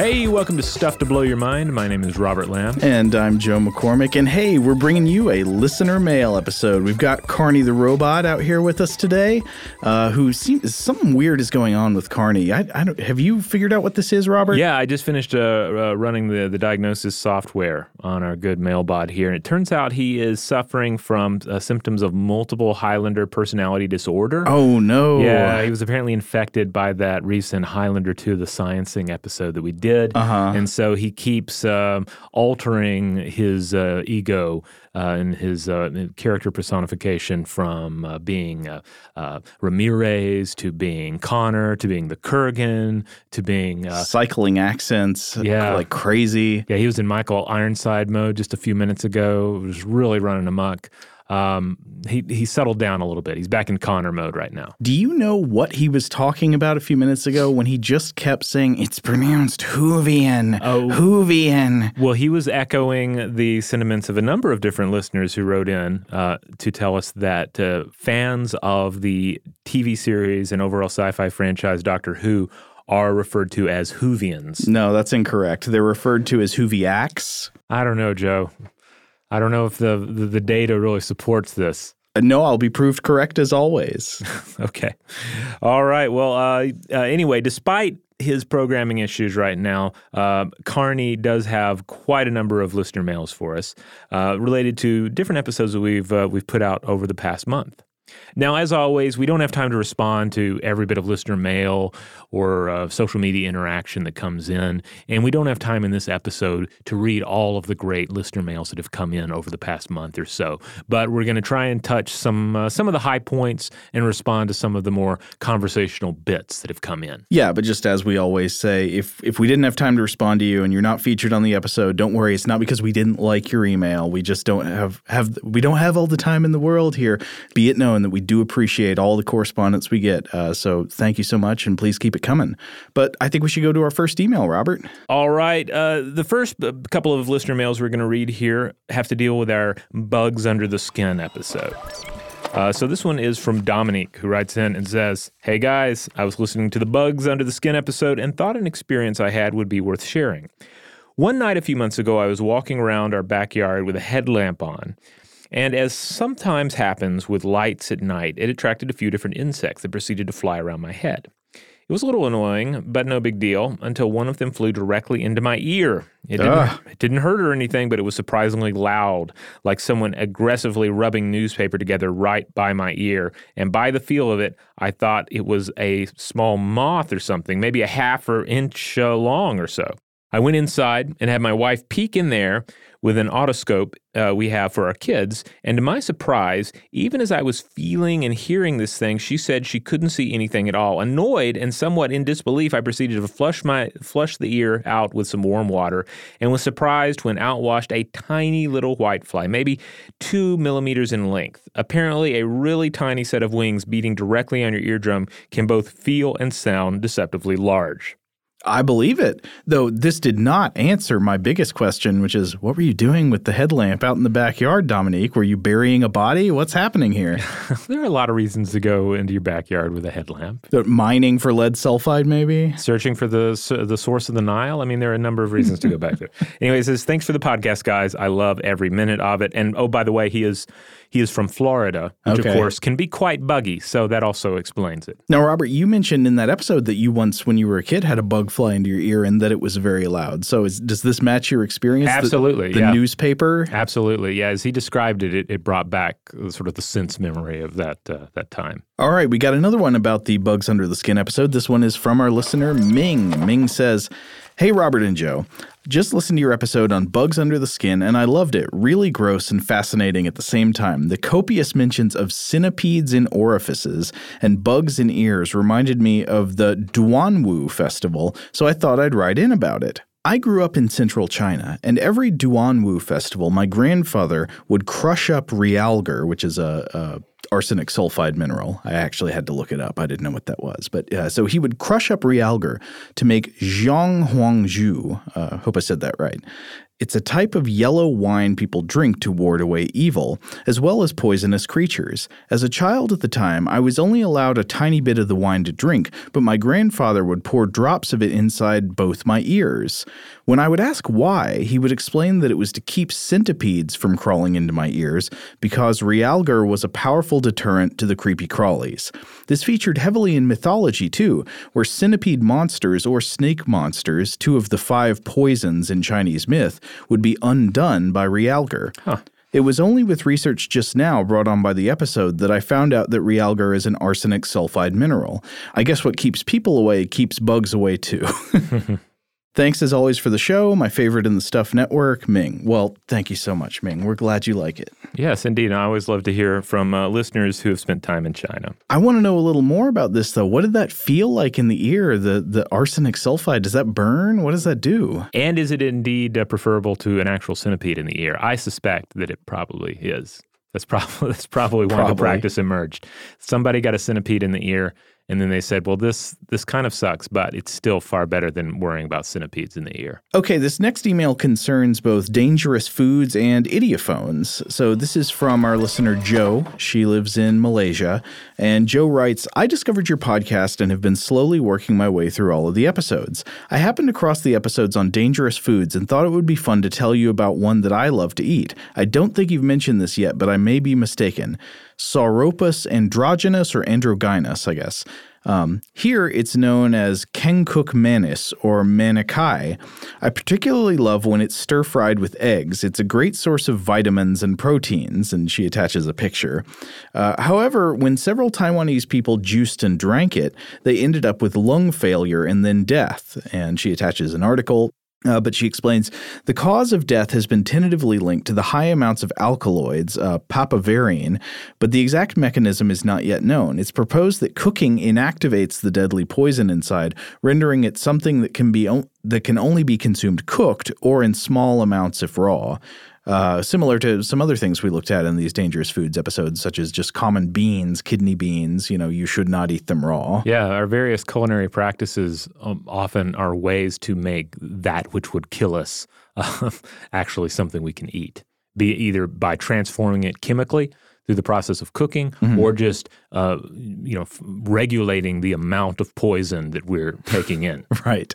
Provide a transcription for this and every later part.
Hey, welcome to Stuff to Blow Your Mind. My name is Robert Lamb. And I'm Joe McCormick. And hey, we're bringing you a listener mail episode. We've got Karny the robot out here with us today, uh, who seems something weird is going on with Karny. I, I don't. Have you figured out what this is, Robert? Yeah, I just finished uh, uh, running the the diagnosis software on our good mailbot here, and it turns out he is suffering from uh, symptoms of multiple Highlander personality disorder. Oh no. Yeah, he was apparently infected by that recent Highlander 2 the sciencing episode that we did. Uh-huh. And so he keeps um, altering his uh, ego uh, and his uh, character personification from uh, being uh, uh, Ramirez to being Connor to being the Kurgan to being. Uh, Cycling accents, Yeah. like crazy. yeah, he was in Michael Ironside mode just a few minutes ago. It was really running amok. Um, he he settled down a little bit. He's back in Connor mode right now. Do you know what he was talking about a few minutes ago when he just kept saying it's pronounced Hoovian? Oh. Hoovian. Well, he was echoing the sentiments of a number of different listeners who wrote in uh, to tell us that uh, fans of the TV series and overall sci-fi franchise Doctor Who are referred to as Whovians. No, that's incorrect. They're referred to as Hooviacs. I don't know, Joe. I don't know if the, the, the data really supports this. Uh, No, I'll be proved correct as always. Okay. All right. Well, uh, uh, anyway, despite his programming issues right now, uh, Karny does have quite a number of listener mails for us uh, related to different episodes that we've uh, we've put out over the past month. Now, as always, we don't have time to respond to every bit of listener mail or uh, social media interaction that comes in, and we don't have time in this episode to read all of the great listener mails that have come in over the past month or so. But we're going to try and touch some uh, some of the high points and respond to some of the more conversational bits that have come in. Yeah, but just as we always say, if if we didn't have time to respond to you and you're not featured on the episode, don't worry. It's not because we didn't like your email. We just don't have have we don't have all the time in the world here. Be it known that we do appreciate all the correspondence we get. Uh, so thank you so much, and please keep it coming. But I think we should go to our first email, Robert. All right. Uh, the first couple of listener mails we're going to read here have to deal with our bugs under the skin episode. Uh, so this one is from Dominique, who writes in and says, Hey guys, I was listening to the Bugs Under the Skin episode and thought an experience I had would be worth sharing. One night a few months ago, I was walking around our backyard with a headlamp on. And as sometimes happens with lights at night, it attracted a few different insects that proceeded to fly around my head. It was a little annoying, but no big deal, until one of them flew directly into my ear. It didn't, it didn't hurt or anything, but it was surprisingly loud, like someone aggressively rubbing newspaper together right by my ear. And by the feel of it, I thought it was a small moth or something, maybe a half or inch uh, long or so. I went inside and had my wife peek in there with an otoscope uh, we have for our kids. And to my surprise, even as I was feeling and hearing this thing, she said she couldn't see anything at all. Annoyed and somewhat in disbelief, I proceeded to flush my flush the ear out with some warm water, and was surprised when out washed a tiny little whitefly, maybe two millimeters in length. Apparently, a really tiny set of wings beating directly on your eardrum can both feel and sound deceptively large. I believe it. Though this did not answer my biggest question, which is what were you doing with the headlamp out in the backyard, Dominique? Were you burying a body? What's happening here? There are a lot of reasons to go into your backyard with a headlamp. Mining for lead sulfide, maybe? Searching for the the source of the Nile. I mean, there are a number of reasons to go back there. Anyway, it says thanks for the podcast, guys. I love every minute of it. And oh, by the way, he is he is from Florida, which Okay. of course can be quite buggy. So that also explains it. Now, Robert, you mentioned in that episode that you once, when you were a kid, had a bug fly into your ear and that it was very loud. So, is, does this match your experience? The- Absolutely, The, yeah. newspaper? Absolutely, yeah. As he described it, it, it brought back sort of the sense memory of that uh, that time. All right, we got another one about the bugs under the skin episode. This one is from our listener, Ming. Ming says, Hey, Robert and Joe. Just listened to your episode on bugs under the skin, and I loved it. Really gross and fascinating at the same time. The copious mentions of centipedes in orifices and bugs in ears reminded me of the Duanwu festival, so I thought I'd write in about it. I grew up in central China, and every Duanwu festival, my grandfather would crush up realgar, which is a, a arsenic sulfide mineral. I actually had to look it up. I didn't know what that was. But uh, so he would crush up realgar to make Jiang Huangju. Uh, hope I said that right. It's a type of yellow wine people drink to ward away evil, as well as poisonous creatures. As a child at the time, I was only allowed a tiny bit of the wine to drink, but my grandfather would pour drops of it inside both my ears. When I would ask why, he would explain that it was to keep centipedes from crawling into my ears because realgar was a powerful deterrent to the creepy crawlies. This featured heavily in mythology too, where centipede monsters or snake monsters, two of the five poisons in Chinese myth, would be undone by realgar. Huh. It was only with research just now brought on by the episode that I found out that realgar is an arsenic sulfide mineral. I guess what keeps people away keeps bugs away too. Thanks as always for the show. My favorite in the Stuff Network, Ming. Well, thank you so much, Ming. We're glad you like it. Yes, indeed. I always love to hear from uh, listeners who have spent time in China. I want to know a little more about this, though. What did that feel like in the ear? The the arsenic sulfide does that burn? What does that do? And is it indeed uh, preferable to an actual centipede in the ear? I suspect that it probably is. That's probably that's probably why the Probably. practice emerged. Somebody got a centipede in the ear, and then they said, "Well, this this kind of sucks, but it's still far better than worrying about centipedes in the ear." Okay, this next email concerns both dangerous foods and ideophones. So this is from our listener Joe. She lives in Malaysia. And Joe writes I discovered your podcast and have been slowly working my way through all of the episodes. I happened across the episodes on dangerous foods and thought it would be fun to tell you about one that I love to eat. I don't think you've mentioned this yet, but I may be mistaken. Sauropus androgynous or androgynous, I guess. Um, here, it's known as Kengkuk manis or manikai. I particularly love when it's stir fried with eggs. It's a great source of vitamins and proteins, and she attaches a picture. Uh, however, when several Taiwanese people juiced and drank it, they ended up with lung failure and then death. And she attaches an article. Uh, but she explains the cause of death has been tentatively linked to the high amounts of alkaloids, uh, papaverine, but the exact mechanism is not yet known. It's proposed that cooking inactivates the deadly poison inside, rendering it something that can be o- that can only be consumed cooked or in small amounts if raw. Uh, similar to some other things we looked at in these dangerous foods episodes, such as just common beans, kidney beans. You know, you should not eat them raw. Yeah, our various culinary practices um, often are ways to make that which would kill us uh, actually something we can eat, be either by transforming it chemically through the process of cooking or just uh, you know f- regulating the amount of poison that we're taking in. Right.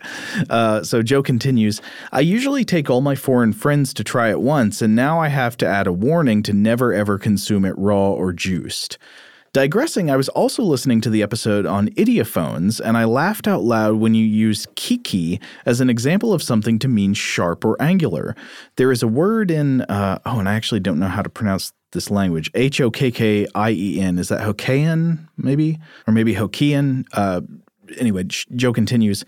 Uh, so Joe continues I usually take all my foreign friends to try it once, and now I have to add a warning to never ever consume it raw or juiced. Digressing, I was also listening to the episode on ideophones, and I laughed out loud when you used kiki as an example of something to mean sharp or angular. There is a word in, uh, oh, and I actually don't know how to pronounce this language H O K K I E N. Is that Hokkien, maybe? Or maybe Hokkien? Uh, anyway, Joe continues.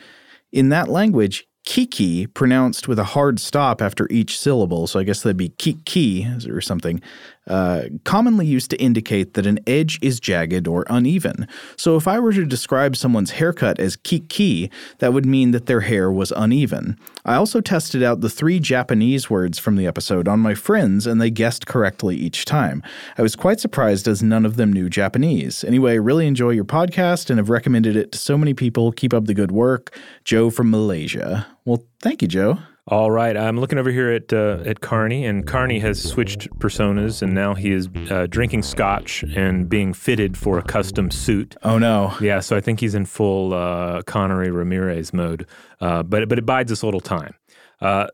In that language, kiki, pronounced with a hard stop after each syllable, so I guess that'd be kiki or something, uh, commonly used to indicate that an edge is jagged or uneven. So if I were to describe someone's haircut as kiki, that would mean that their hair was uneven. I also tested out the three Japanese words from the episode on my friends, and they guessed correctly each time. I was quite surprised as none of them knew Japanese. Anyway, I really enjoy your podcast and have recommended it to so many people. Keep up the good work. Joe from Malaysia. Well, thank you, Joe. All right, I'm looking over here at uh, at Karny, and Karny has switched personas, and now he is uh, drinking scotch and being fitted for a custom suit. Oh no. Yeah, so I think he's in full uh, Connery Ramirez mode, uh, but but it bides us a little time. Uh,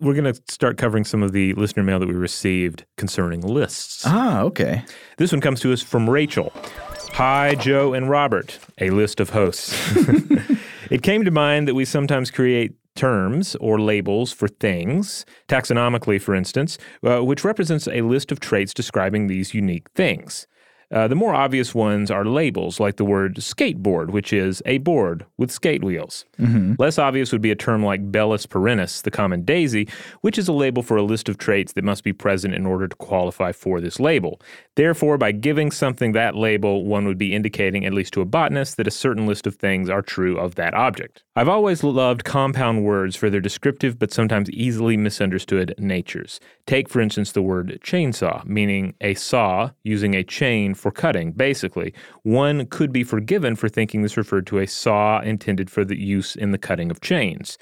we're going to start covering some of the listener mail that we received concerning lists. Ah, okay. This one comes to us from Rachel. Hi, Joe and Robert, a list of hosts. it came to mind that we sometimes create terms or labels for things, taxonomically, for instance, uh, which represents a list of traits describing these unique things. Uh, the more obvious ones are labels, like the word skateboard, which is a board with skate wheels. Less obvious would be a term like Bellis perennis, the common daisy, which is a label for a list of traits that must be present in order to qualify for this label. Therefore, by giving something that label, one would be indicating, at least to a botanist, that a certain list of things are true of that object. I've always loved compound words for their descriptive but sometimes easily misunderstood natures. Take, for instance, the word chainsaw, meaning a saw using a chain for cutting. Basically, one could be forgiven for thinking this referred to a saw intended for the use in the cutting of chains.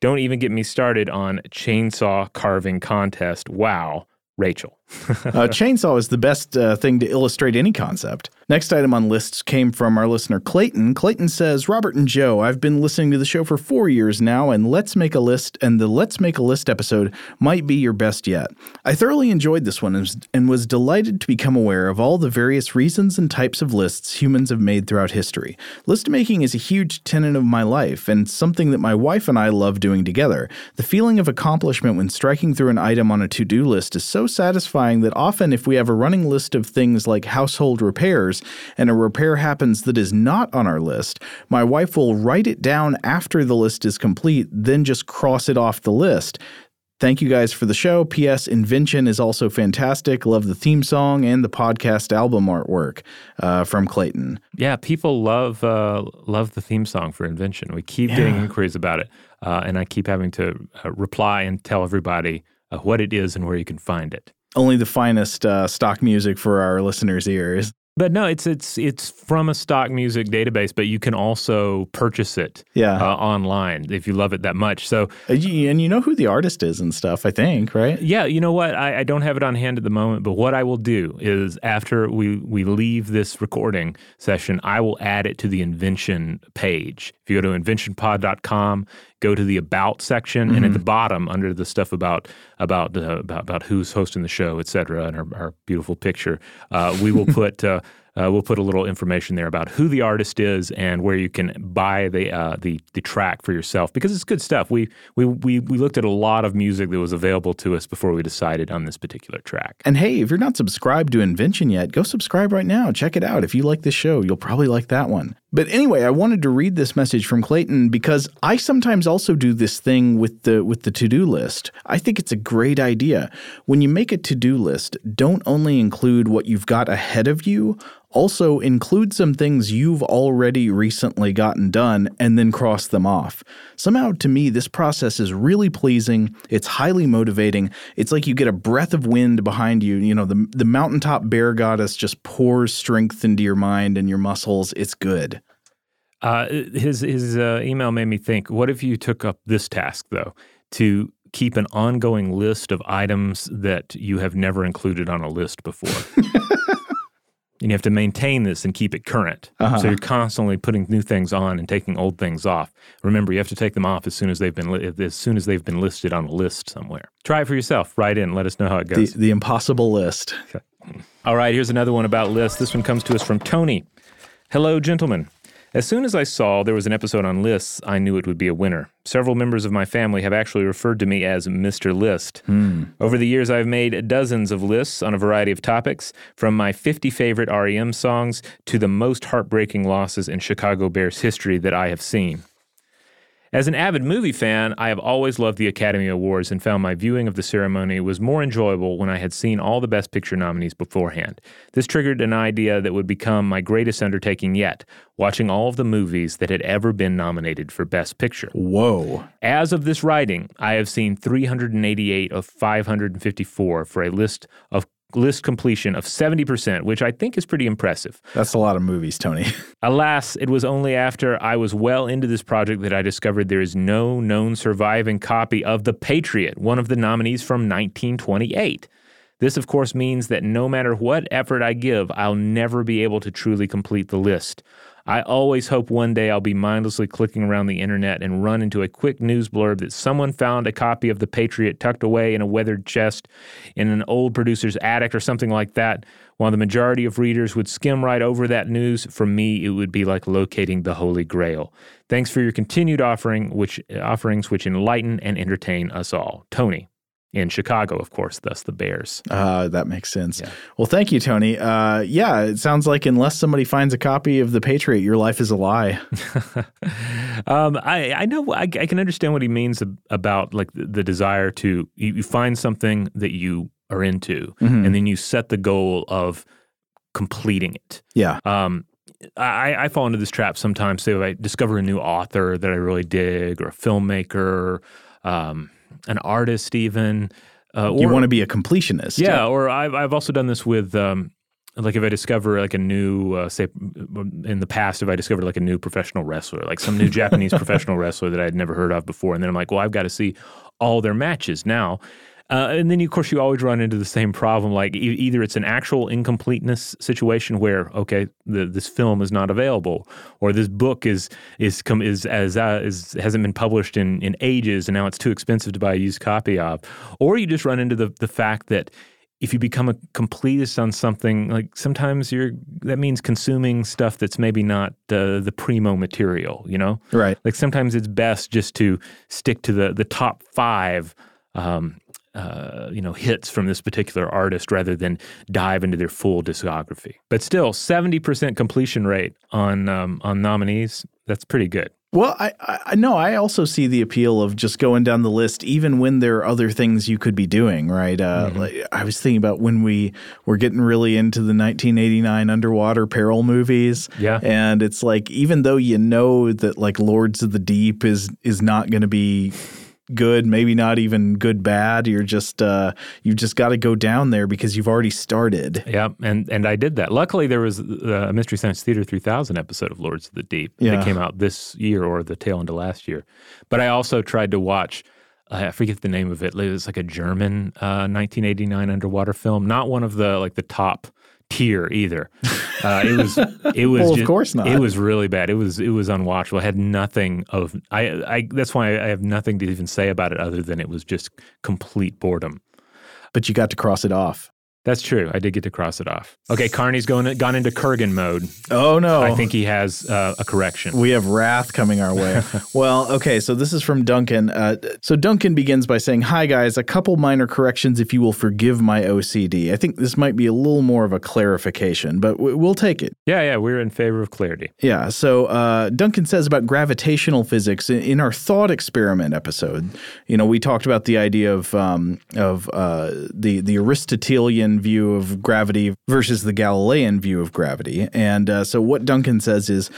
Don't even get me started on chainsaw carving contest. Wow. Rachel. Uh, chainsaw is the best uh, thing to illustrate any concept. Next item on lists came from our listener Clayton. Clayton says, Robert and Joe, I've been listening to the show for four years now, and Let's Make a List and the Let's Make a List episode might be your best yet. I thoroughly enjoyed this one and was delighted to become aware of all the various reasons and types of lists humans have made throughout history. List making is a huge tenet of my life and something that my wife and I love doing together. The feeling of accomplishment when striking through an item on a to do list is so satisfying that often if we have a running list of things like household repairs and a repair happens that is not on our list, my wife will write it down after the list is complete, then just cross it off the list. Thank you guys for the show. P.S. Invention is also fantastic. Love the theme song and the podcast album artwork uh, from Clayton. Yeah, people love uh, love the theme song for Invention. We keep yeah. getting inquiries about it, uh, and I keep having to uh, reply and tell everybody uh, what it is and where you can find it only the finest uh, stock music for our listeners' ears. But no, it's it's it's from a stock music database, but you can also purchase it yeah. Uh, online if you love it that much. So and you know who the artist is and stuff, I think, right? Yeah, you know what? I, I don't have it on hand at the moment, but what I will do is after we we leave this recording session, I will add it to the invention page. If you go to inventionpod.com, go to the about section, mm-hmm. and at the mm-hmm. bottom, under the stuff about about uh, about, about who's hosting the show, et cetera, and our, our beautiful picture, uh, we will put. Uh, we'll put a little information there about who the artist is and where you can buy the uh, the the track for yourself because it's good stuff. We we we we looked at a lot of music that was available to us before we decided on this particular track. And hey, if you're not subscribed to Invention yet, go subscribe right now. Check it out. If you like this show, you'll probably like that one. But anyway, I wanted to read this message from Clayton because I sometimes also do this thing with the with the to-do list. I think it's a great idea. When you make a to-do list, don't only include what you've got ahead of you, also, include some things you've already recently gotten done and then cross them off. Somehow, to me, this process is really pleasing. It's highly motivating. It's like you get a breath of wind behind you. You know, the, the mountaintop bear goddess just pours strength into your mind and your muscles. It's good. Uh, his his uh, email made me think what if you took up this task, though, to keep an ongoing list of items that you have never included on a list before? and you have to maintain this and keep it current. Uh-huh. So you're constantly putting new things on and taking old things off. Remember, you have to take them off as soon as they've been li- as soon as they've been listed on a list somewhere. Try it for yourself. Write in. Let us know how it goes. The, the impossible list. Okay. All right, here's another one about lists. This one comes to us from Tony. Hello, gentlemen. As soon as I saw there was an episode on lists, I knew it would be a winner. Several members of my family have actually referred to me as Mr. List. Hmm. Over the years, I've made dozens of lists on a variety of topics, from my 50 favorite REM songs to the most heartbreaking losses in Chicago Bears history that I have seen. As an avid movie fan, I have always loved the Academy Awards and found my viewing of the ceremony was more enjoyable when I had seen all the Best Picture nominees beforehand. This triggered an idea that would become my greatest undertaking yet watching all of the movies that had ever been nominated for Best Picture. Whoa. As of this writing, I have seen 388 of 554 for a list of list completion of 70%, which I think is pretty impressive. That's a lot of movies, Tony. Alas, it was only after I was well into this project that I discovered there is no known surviving copy of The Patriot, one of the nominees from 1928. This, of course, means that no matter what effort I give, I'll never be able to truly complete the list. I always hope one day I'll be mindlessly clicking around the internet and run into a quick news blurb that someone found a copy of The Patriot tucked away in a weathered chest in an old producer's attic or something like that. While the majority of readers would skim right over that news, for me it would be like locating the Holy Grail. Thanks for your continued offering, which offerings which enlighten and entertain us all. Tony in Chicago, of course, thus the Bears. Uh, that makes sense. Yeah. Well, thank you, Tony. Uh, yeah, it sounds like unless somebody finds a copy of The Patriot, your life is a lie. um, I, I know, I, I, can understand what he means about like the, the desire to, you, you, find something that you are into, mm-hmm. and then you set the goal of completing it. Yeah. Um, I, I, fall into this trap sometimes. Say, if I discover a new author that I really dig, or a filmmaker, um, an artist even. Uh, or, you want to be a completionist. Yeah, or I've, I've also done this with um, like if I discover like a new, uh, say, in the past, if I discovered like a new professional wrestler, like some new Japanese professional wrestler that I had never heard of before, and then I'm like, well, I've got to see all their matches now. Uh, and then, of course, you always run into the same problem. Like e- either it's an actual incompleteness situation where, okay, the, this film is not available, or this book is is com- is as uh, is hasn't been published in in ages, and now it's too expensive to buy a used copy of, or you just run into the the fact that if you become a completist on something, like sometimes you're that means consuming stuff that's maybe not uh, the primo material, you know? Right. Like sometimes it's best just to stick to the the top five. Um, uh, you know hits from this particular artist rather than dive into their full discography. But still, seventy percent completion rate on um, on nominees. That's pretty good. Well, I, I no, I also see the appeal of just going down the list, even when there are other things you could be doing. Right? Uh, mm-hmm. like, I was thinking about when we were getting really into the 1989 underwater peril movies. Yeah, and it's like even though you know that like Lords of the Deep is is not going to be good, maybe not even good bad. You're just uh, you've just got to go down there because you've already started. Yeah, and and I did that. Luckily, there was a Mystery Science Theater 3000 episode of Lords of the Deep yeah. that came out this year or the tail end of last year. But I also tried to watch. I forget the name of it. It was like a German uh, 1989 underwater film, not one of the like the top tier either. Uh, it was it was well, just, of course not. It was really bad. It was it was unwatchable. I had nothing of I I that's why I have nothing to even say about it other than it was just complete boredom. But you got to cross it off. That's true. I did get to cross it off. Okay, Karny's going gone into Kurgan mode. Oh no! I think he has uh, a correction. We have wrath coming our way. well, okay. So this is from Duncan. Uh, so Duncan begins by saying, "Hi guys, a couple minor corrections if you will forgive my OCD. I think this might be a little more of a clarification, but w- we'll take it." Yeah, yeah, we're in favor of clarity. Yeah. So uh, Duncan says about gravitational physics in, in, our thought experiment episode. You know, we talked about the idea of um, of uh, the the Aristotelian view of gravity versus the Galilean view of gravity. And uh, so, what Duncan says is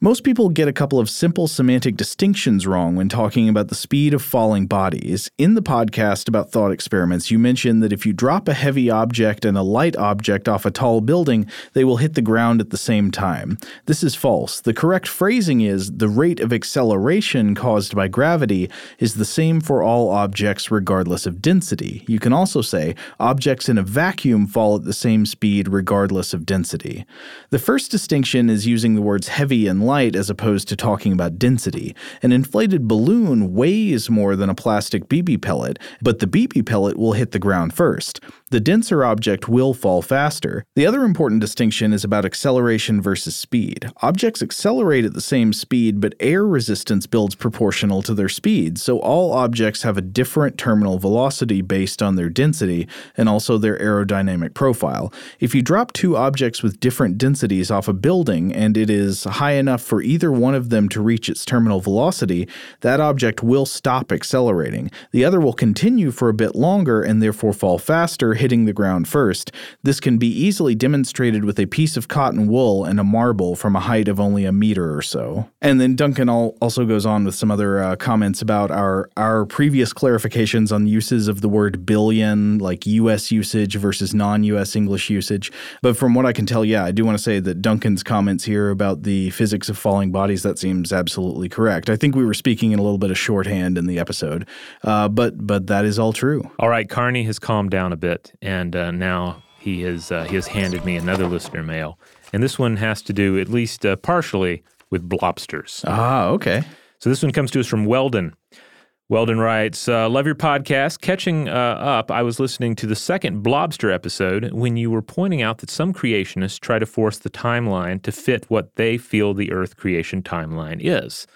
most people get a couple of simple semantic distinctions wrong when talking about the speed of falling bodies. In the podcast about thought experiments, you mentioned that if you drop a heavy object and a light object off a tall building, they will hit the ground at the same time. This is false. The correct phrasing is the rate of acceleration caused by gravity is the same for all objects regardless of density. You can also say objects in a vacuum fall at the same speed regardless of density. The first distinction is using the words heavy and light as opposed to talking about density. An inflated balloon weighs more than a plastic BB pellet, but the BB pellet will hit the ground first. The denser object will fall faster. The other important distinction is about acceleration versus speed. Objects accelerate at the same speed, but air resistance builds proportional to their speed, so all objects have a different terminal velocity based on their density and also their aerodynamic profile. If you drop two objects with different densities off a building and it is high enough for either one of them to reach its terminal velocity, that object will stop accelerating. The other will continue for a bit longer and therefore fall faster, hitting the ground first. This can be easily demonstrated with a piece of cotton wool and a marble from a height of only a meter or so. And then Duncan also goes on with some other uh, comments about our our previous clarifications on uses of the word billion, like U.S. usage versus non-U.S. English usage. But from what I can tell, yeah, I do want to say that Duncan's comments here about the physics of of falling bodies, that seems absolutely correct. I think we were speaking in a little bit of shorthand in the episode, uh, but but that is all true. All right, Karny has calmed down a bit, and uh, now he has uh, he has handed me another listener mail, and this one has to do at least uh, partially with blobsters. Ah, okay. So this one comes to us from Weldon. Weldon writes, uh, Love your podcast. Catching uh, up, I was listening to the second Blobster episode when you were pointing out that some creationists try to force the timeline to fit what they feel the Earth creation timeline is.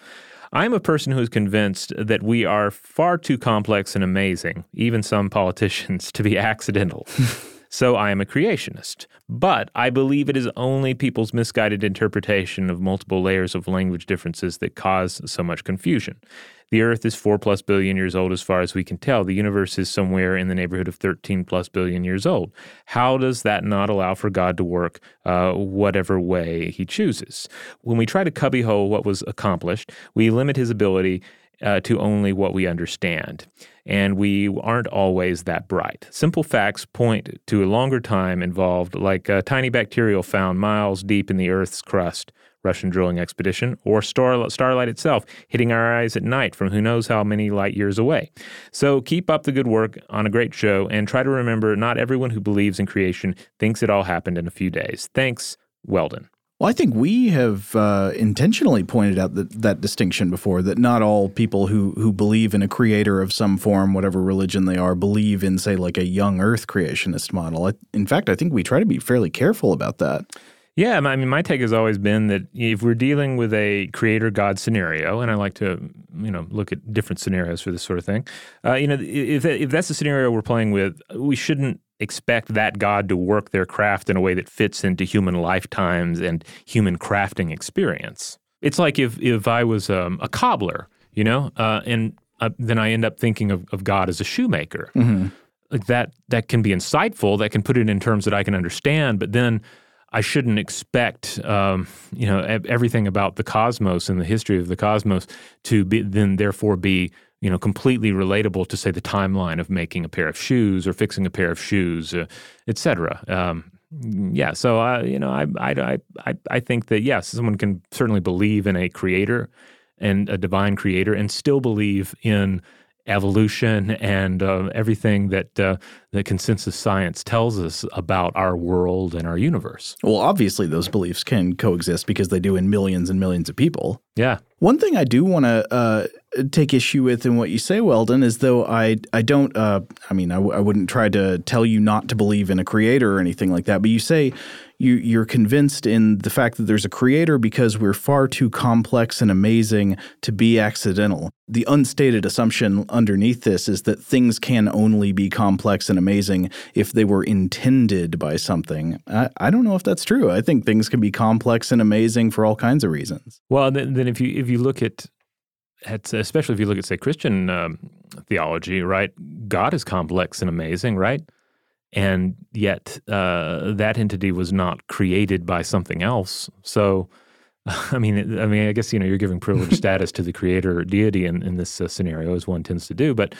I'm a person who is convinced that we are far too complex and amazing, even some politicians, to be accidental. so I am a creationist. But I believe it is only people's misguided interpretation of multiple layers of language differences that cause so much confusion. The Earth is four plus billion years old as far as we can tell. The universe is somewhere in the neighborhood of 13 plus billion years old. How does that not allow for God to work uh, whatever way he chooses? When we try to cubbyhole what was accomplished, we limit his ability uh, to only what we understand. And we aren't always that bright. Simple facts point to a longer time involved, like a tiny bacterial found miles deep in the Earth's crust, Russian drilling expedition, or star- starlight itself hitting our eyes at night from who knows how many light years away. So keep up the good work on a great show and try to remember not everyone who believes in creation thinks it all happened in a few days. Thanks, Weldon. Well, I think we have uh, intentionally pointed out that, that distinction before that not all people who, who believe in a creator of some form, whatever religion they are, believe in, say, like a young earth creationist model. In fact, I think we try to be fairly careful about that. Yeah, I mean, my take has always been that if we're dealing with a creator God scenario, and I like to, you know, look at different scenarios for this sort of thing, uh, you know, if if that's the scenario we're playing with, we shouldn't expect that God to work their craft in a way that fits into human lifetimes and human crafting experience. It's like if if I was um, a cobbler, you know, uh, and uh, then I end up thinking of, of God as a shoemaker. Mm-hmm. Like that that can be insightful. That can put it in terms that I can understand. But then I shouldn't expect, um, you know, everything about the cosmos and the history of the cosmos to be then therefore be you know, completely relatable to say the timeline of making a pair of shoes or fixing a pair of shoes, uh, et cetera. Um, yeah, so uh, you know, I, I, I, I think that yes, someone can certainly believe in a creator and a divine creator, and still believe in evolution and uh, everything that uh, the consensus science tells us about our world and our universe. Well, obviously, those beliefs can coexist because they do in millions and millions of people. Yeah. One thing I do want to uh, take issue with in what you say, Weldon, is though I I don't. Uh, I mean, I w- I wouldn't try to tell you not to believe in a creator or anything like that. But you say you you're convinced in the fact that there's a creator because we're far too complex and amazing to be accidental. The unstated assumption underneath this is that things can only be complex and amazing if they were intended by something. I, I don't know if that's true. I think things can be complex and amazing for all kinds of reasons. Well, then, then if you if you look at especially if you look at say Christian um, theology, right? God is complex and amazing, right? And yet uh, that entity was not created by something else. So, I mean, I mean, I guess you know you're giving privileged status to the creator deity in, in this uh, scenario, as one tends to do. But,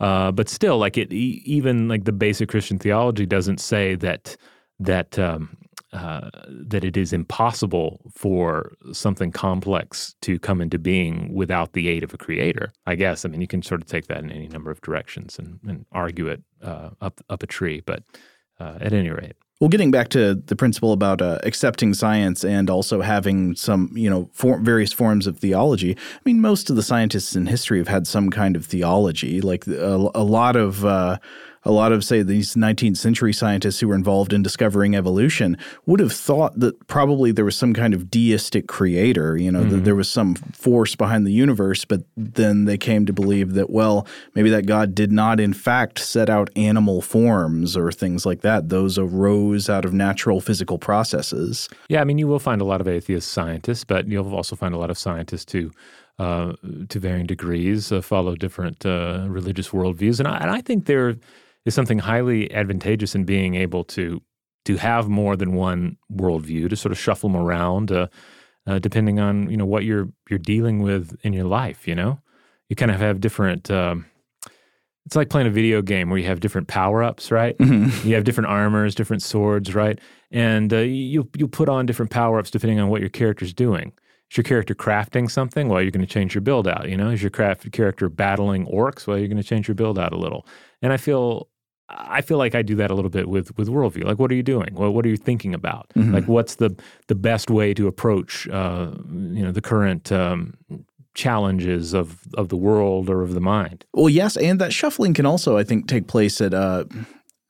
uh, but still, like it, even like the basic Christian theology doesn't say that that um, uh, that it is impossible for something complex to come into being without the aid of a creator. I guess. I mean, you can sort of take that in any number of directions and, and argue it uh, up up a tree. But uh, at any rate. Well, getting back to the principle about uh, accepting science and also having some, you know, for various forms of theology. I mean, most of the scientists in history have had some kind of theology. Like a, a lot of uh, a lot of, say, these 19th century scientists who were involved in discovering evolution would have thought that probably there was some kind of deistic creator, you know, mm-hmm. that there was some force behind the universe, but then they came to believe that, well, maybe that God did not, in fact, set out animal forms or things like that. Those arose out of natural physical processes. Yeah, I mean, you will find a lot of atheist scientists, but you'll also find a lot of scientists who uh, to varying degrees, uh, follow different uh, religious worldviews, and I, and I think there is something highly advantageous in being able to to have more than one worldview to sort of shuffle them around, uh, uh, depending on you know what you're you're dealing with in your life. You know, you kind of have different. Um, it's like playing a video game where you have different power ups, right? Mm-hmm. You have different armors, different swords, right? And uh, you you put on different power ups depending on what your character's doing. Is your character crafting something? Well, you're going to change your build out. You know, is your craft character battling orcs? Well, you're going to change your build out a little. And I feel I feel like I do that a little bit with with worldview. Like, what are you doing? What, what are you thinking about? Mm-hmm. Like, what's the the best way to approach uh, you know the current um, challenges of of the world or of the mind? Well, yes, and that shuffling can also, I think, take place at uh,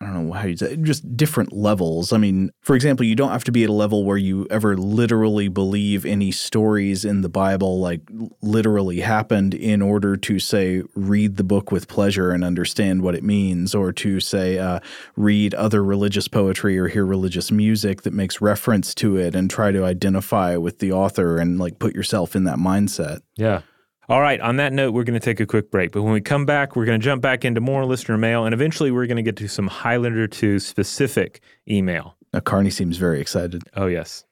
I don't know how you say just different levels. I mean, for example, you don't have to be at a level where you ever literally believe any stories in the Bible like literally happened in order to say read the book with pleasure and understand what it means, or to say uh, read other religious poetry or hear religious music that makes reference to it and try to identify with the author and like put yourself in that mindset. Yeah. All right, on that note, we're going to take a quick break. But when we come back, we're going to jump back into more listener mail, and eventually we're going to get to some Highlander 2 specific email. Now, Karny seems very excited. Oh, yes.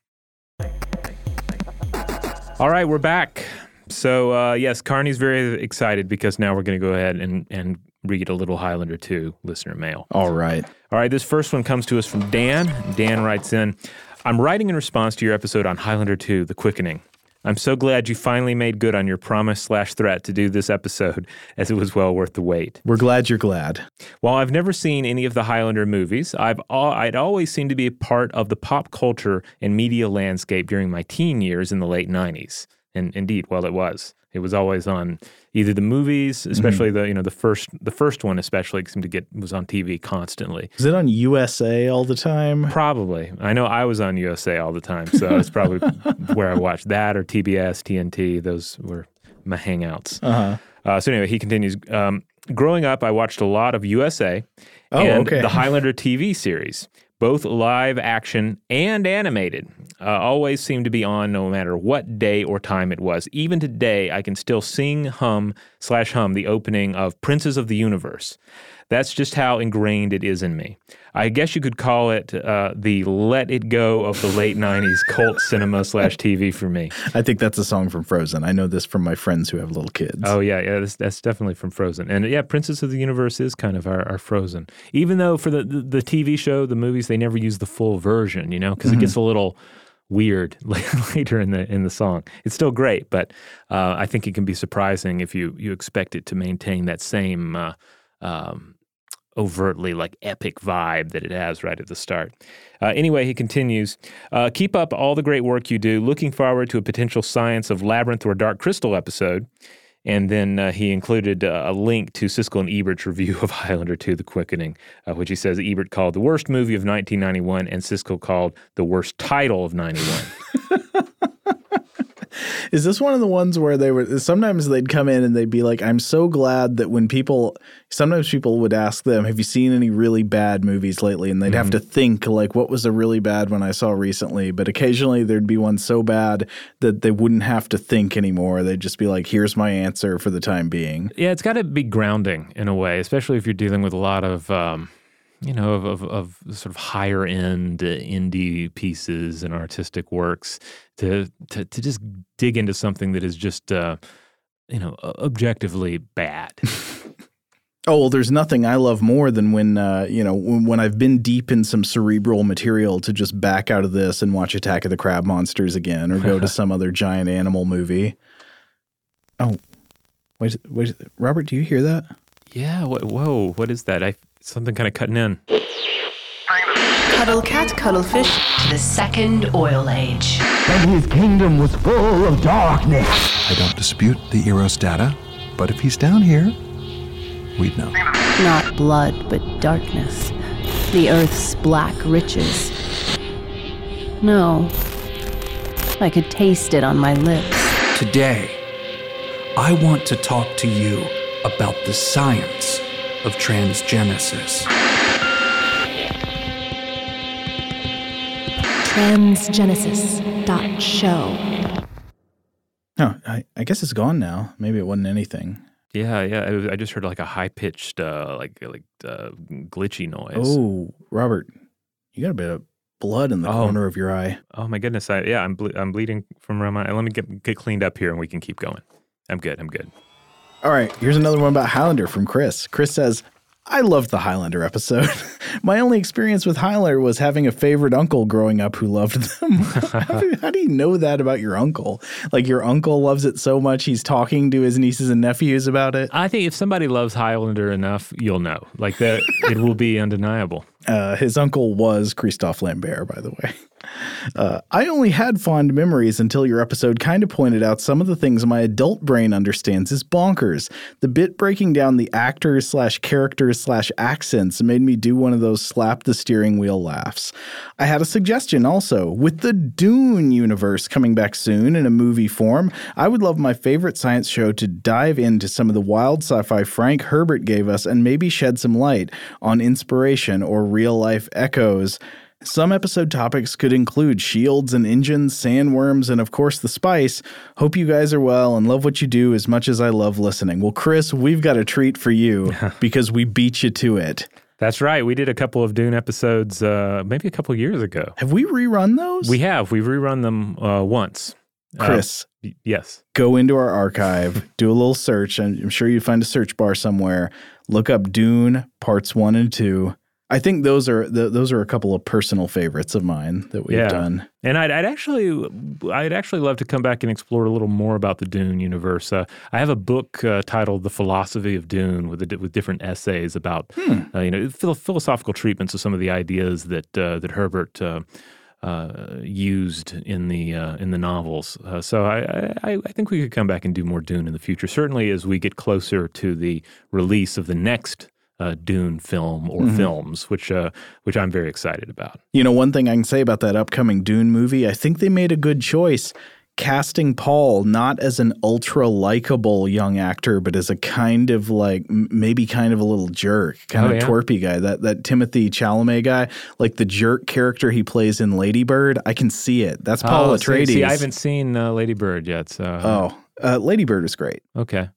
All right, we're back. So uh, yes, Karny's very excited because now we're going to go ahead and and read a little Highlander 2 listener mail. All right. All right, this first one comes to us from Dan. Dan writes in, I'm writing in response to your episode on Highlander 2, The Quickening. I'm so glad you finally made good on your promise slash threat to do this episode, as it was well worth the wait. We're glad you're glad. While I've never seen any of the Highlander movies, I've I'd always seemed to be a part of the pop culture and media landscape during my teen years in the late 90s. And indeed, well, it was. It was always on either the movies, especially the you know the first the first one especially seemed to get was on TV constantly. Is it on USA all the time? Probably. I know I was on USA all the time, so it's probably where I watched that or TBS, TNT. Those were my hangouts. Uh-huh. Uh, so anyway, he continues. Um, growing up, I watched a lot of USA Oh, and okay. the Highlander TV series, both live action and animated. Uh, always seemed to be on no matter what day or time it was. Even today, I can still sing, hum, slash hum the opening of Princes of the Universe. That's just how ingrained it is in me. I guess you could call it uh, the let it go of the late 90s cult cinema slash TV for me. I think that's a song from Frozen. I know this from my friends who have little kids. Oh yeah, yeah, that's, that's definitely from Frozen, and yeah, Princes of the Universe is kind of our, our Frozen. Even though for the, the the TV show, the movies, they never use the full version, you know, because it gets a little weird later in the in the song. It's still great, but uh, I think it can be surprising if you you expect it to maintain that same. Uh, um, overtly like epic vibe that it has right at the start. Uh, anyway, he continues uh, Keep up all the great work you do. Looking forward to a potential Science of Labyrinth or Dark Crystal episode. And then uh, he included uh, a link to Siskel and Ebert's review of Highlander 2 The Quickening, uh, which he says Ebert called the worst movie of 1991 and Siskel called the worst title of 91. Is this one of the ones where they were sometimes they'd come in and they'd be like, I'm so glad that when people sometimes people would ask them, Have you seen any really bad movies lately? And they'd have to think like what was a really bad one I saw recently. But occasionally there'd be one so bad that they wouldn't have to think anymore. They'd just be like, Here's my answer for the time being. Yeah, it's got to be grounding in a way, especially if you're dealing with a lot of, um, you know, of, of, of sort of higher end uh, indie pieces and artistic works. To to to just dig into something that is just, uh, you know, objectively bad. Oh well, there's nothing I love more than when uh, you know when, when I've been deep in some cerebral material to just back out of this and watch Attack of the Crab Monsters again, or go to some other giant animal movie. Oh, wait, wait, Robert, do you hear that? yeah. Wh- whoa. What is that? I something kind of cutting in. Cuddle cat, cuddlefish. To the second oil age. and his kingdom was full of darkness. I don't dispute the Eros data, but if he's down here, we'd know. Not blood, but darkness. The earth's black riches. No. I could taste it on my lips. Today, I want to talk to you about the science of transgenesis. Transgenesis.show. Oh, I, I guess it's gone now. Maybe it wasn't anything. Yeah, yeah. I, was- I just heard like a high pitched, uh, like like uh, glitchy noise. Oh, Robert, you got a bit of blood in the Oh. corner of your eye. Oh my goodness! I, yeah, I'm ble- I'm bleeding from around my. Let me get get cleaned up here, and we can keep going. I'm good. I'm good. All right, here's another one about Highlander from Chris. Chris says, I loved the Highlander episode. My only experience with Highlander was having a favorite uncle growing up who loved them. how, do, how do you know that about your uncle? Like your uncle loves it so much he's talking to his nieces and nephews about it. I think if somebody loves Highlander enough, you'll know. Like that, it will be undeniable. Uh, his uncle was Christophe Lambert, by the way. Uh, I only had fond memories until your episode kind of pointed out some of the things my adult brain understands as bonkers. The bit breaking down the actors slash characters slash accents made me do one of those slap the steering wheel laughs. I had a suggestion also. With the Dune universe coming back soon in a movie form, I would love my favorite science show to dive into some of the wild sci fi Frank Herbert gave us and maybe shed some light on inspiration or real life echoes. Some episode topics could include shields and engines, sandworms, and of course the spice. Hope you guys are well and love what you do as much as I love listening. Well, Chris, we've got a treat for you because we beat you to it. That's right. We did a couple of Dune episodes, uh, maybe a couple years ago. Have we rerun those? We have. We've rerun them uh, once. Uh, Chris, y- yes. go into our archive, do a little search. and I'm sure you find a search bar somewhere. Look up Dune parts one and two. I think those are th- those are a couple of personal favorites of mine that we've Yeah. done. And I'd, I'd actually, I'd actually love to come back and explore a little more about the Dune universe. Uh, I have a book uh, titled "The Philosophy of Dune" with a, with different essays about, uh, you know, phil- philosophical treatments of some of the ideas that uh, that Herbert. Uh, uh, used in the uh, in the novels, uh, so I, I I think we could come back and do more Dune in the future. Certainly, as we get closer to the release of the next uh, Dune film or films, which uh, which I'm very excited about. You know, one thing I can say about that upcoming Dune movie, I think they made a good choice casting Paul not as an ultra likable young actor, but as a kind of like maybe kind of a little jerk, kind Oh, of yeah? twerpy guy. That that Timothée Chalamet guy, like the jerk character he plays in Lady Bird. I can see it. That's Paul Oh, see- Atreides. See, I haven't seen uh, Lady Bird yet. So Oh, uh, Lady Bird is great. okay.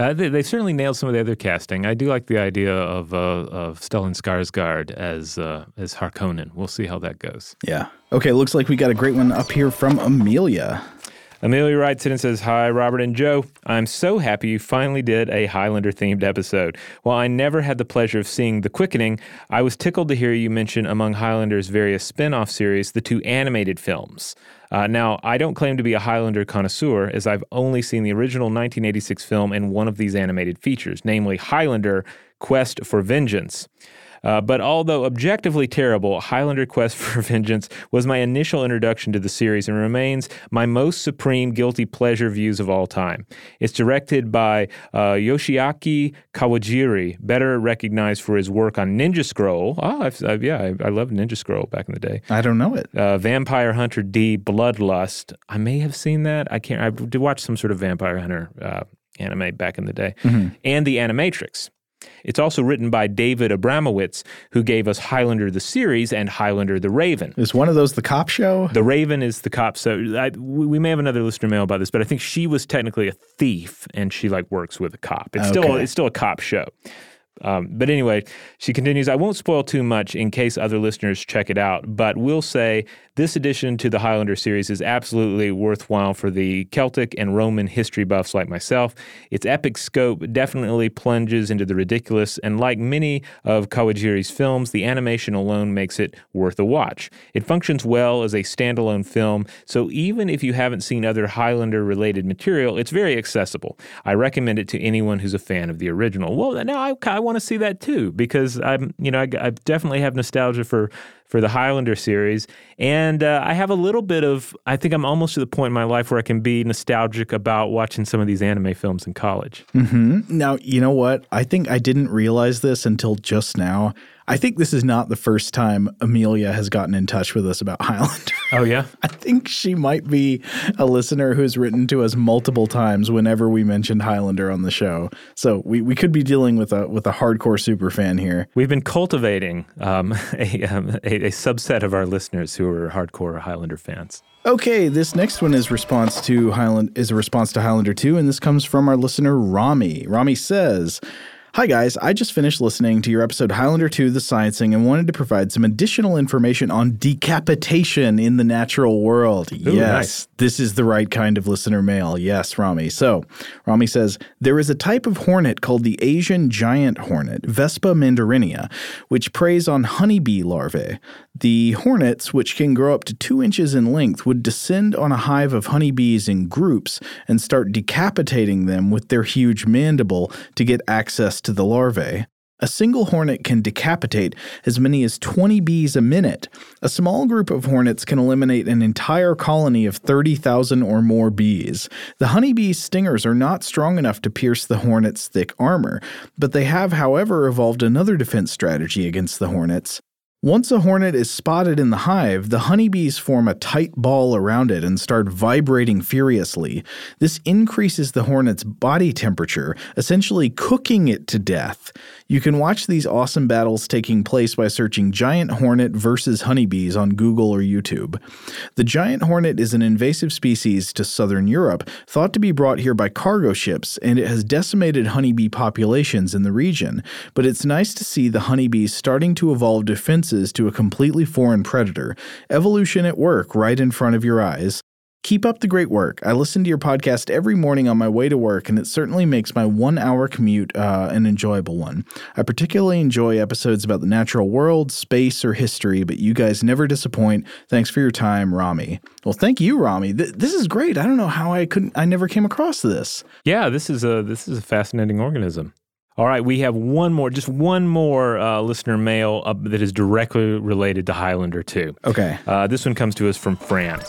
Uh, they, they certainly nailed some of the other casting. I do like the idea of uh, of Stellan Skarsgård as uh, as Harkonnen. We'll see how that goes. Yeah. Okay, looks like we got a great one up here from Amelia. Amelia writes in and says, Hi, Robert and Joe. I'm so happy you finally did a Highlander themed episode. While I never had the pleasure of seeing The Quickening, I was tickled to hear you mention among Highlander's various spin off series the two animated films. Uh, now, I don't claim to be a Highlander connoisseur, as I've only seen the original 1986 film and one of these animated features, namely Highlander Quest for Vengeance. Uh, but although objectively terrible, Highlander Quest for Vengeance was my initial introduction to the series and remains my most supreme guilty pleasure views of all time. It's directed by uh, Yoshiaki Kawajiri, better recognized for his work on Ninja Scroll. Oh, I've, I've, yeah, I, I loved Ninja Scroll back in the day. I don't know it. Uh, Vampire Hunter D Bloodlust. I may have seen that. I can't. I did watch some sort of Vampire Hunter uh, anime back in the day, and the Animatrix. It's also written by David Abramowitz, who gave us Highlander the series and Highlander the Raven. Is one of those the cop show? The Raven is the cop. So I, we may have another listener mail about this, but I think she was technically a thief, and she like works with a cop. It's still it's still a cop show. Um, but anyway, she continues. I won't spoil too much in case other listeners check it out, but we'll say this addition to the Highlander series is absolutely worthwhile for the Celtic and Roman history buffs like myself. Its epic scope definitely plunges into the ridiculous, and like many of Kawajiri's films, the animation alone makes it worth a watch. It functions well as a standalone film, so even if you haven't seen other Highlander related material, it's very accessible. I recommend it to anyone who's a fan of the original. Well, now I, I want to see that too because I'm, you know, I, I definitely have nostalgia for for the Highlander series, and uh, I have a little bit of. I think I'm almost to the point in my life where I can be nostalgic about watching some of these anime films in college. Now, you know what? I think I didn't realize this until just now. I think this is not the first time Amelia has gotten in touch with us about Highlander. Oh yeah. I think she might be a listener who's written to us multiple times whenever we mentioned Highlander on the show. So we, we could be dealing with a with a hardcore super fan here. We've been cultivating um, a, um, a, a subset of our listeners who are hardcore Highlander fans. Okay, this next one is response to Highland is a response to Highlander 2, and this comes from our listener Rami. Rami says, Hi guys, I just finished listening to your episode Highlander 2 The Sciencing and wanted to provide some additional information on decapitation in the natural world. yes, nice. this is the right kind of listener mail. Yes, Rami. So, Rami says there is a type of hornet called the Asian giant hornet, Vespa mandarinia, which preys on honeybee larvae. The hornets, which can grow up to two inches in length, would descend on a hive of honeybees in groups and start decapitating them with their huge mandible to get access to the larvae. A single hornet can decapitate as many as 20 bees a minute. A small group of hornets can eliminate an entire colony of 30,000 or more bees. The honeybee's stingers are not strong enough to pierce the hornet's thick armor, but they have, however, evolved another defense strategy against the hornets. Once a hornet is spotted in the hive, the honeybees form a tight ball around it and start vibrating furiously. This increases the hornet's body temperature, essentially cooking it to death. You can watch these awesome battles taking place by searching Giant Hornet versus Honeybees on Google or YouTube. The giant hornet is an invasive species to southern Europe, thought to be brought here by cargo ships, and it has decimated honeybee populations in the region. But it's nice to see the honeybees starting to evolve defenses to a completely foreign predator. Evolution at work right in front of your eyes. Keep up the great work. I listen to your podcast every morning on my way to work, and it certainly makes my one hour commute uh, an enjoyable one. I particularly enjoy episodes about the natural world, space, or history, but you guys never disappoint. Thanks for your time, Rami. Well, thank you, Rami. Th- this is great. I don't know how I couldn't, I never came across this. Yeah, this is a this is a fascinating organism. All right, we have one more, just one more uh, listener mail uh, that is directly related to Highlander 2. Okay. Uh, this one comes to us from Fran.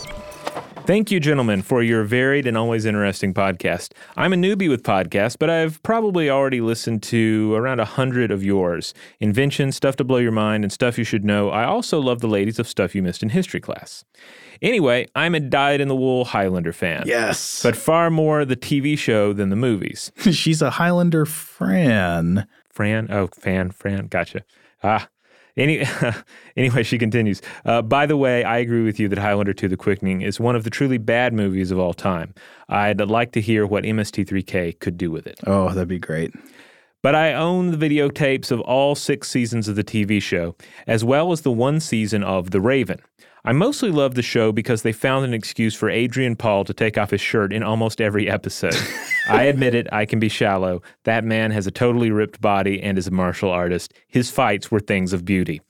Thank you, gentlemen, for your varied and always interesting podcast. I'm a newbie with podcasts, but I've probably already listened to around a hundred of yours. Invention, Stuff to Blow Your Mind, and Stuff You Should Know. I also love the ladies of Stuff You Missed in History class. Anyway, I'm a dyed in the wool Highlander fan. Yes. But far more the TV show than the movies. She's a Highlander Fran. Fran? Oh, fan, Fran. Gotcha. Ah. Any, anyway, she continues. Uh, by the way, I agree with you that Highlander 2 The Quickening is one of the truly bad movies of all time. I'd like to hear what MST3K could do with it. Oh, that'd be great. But I own the videotapes of all six seasons of the TV show, as well as the one season of The Raven. I mostly love the show because they found an excuse for Adrian Paul to take off his shirt in almost every episode. I admit it, I can be shallow. That man has a totally ripped body and is a martial artist. His fights were things of beauty.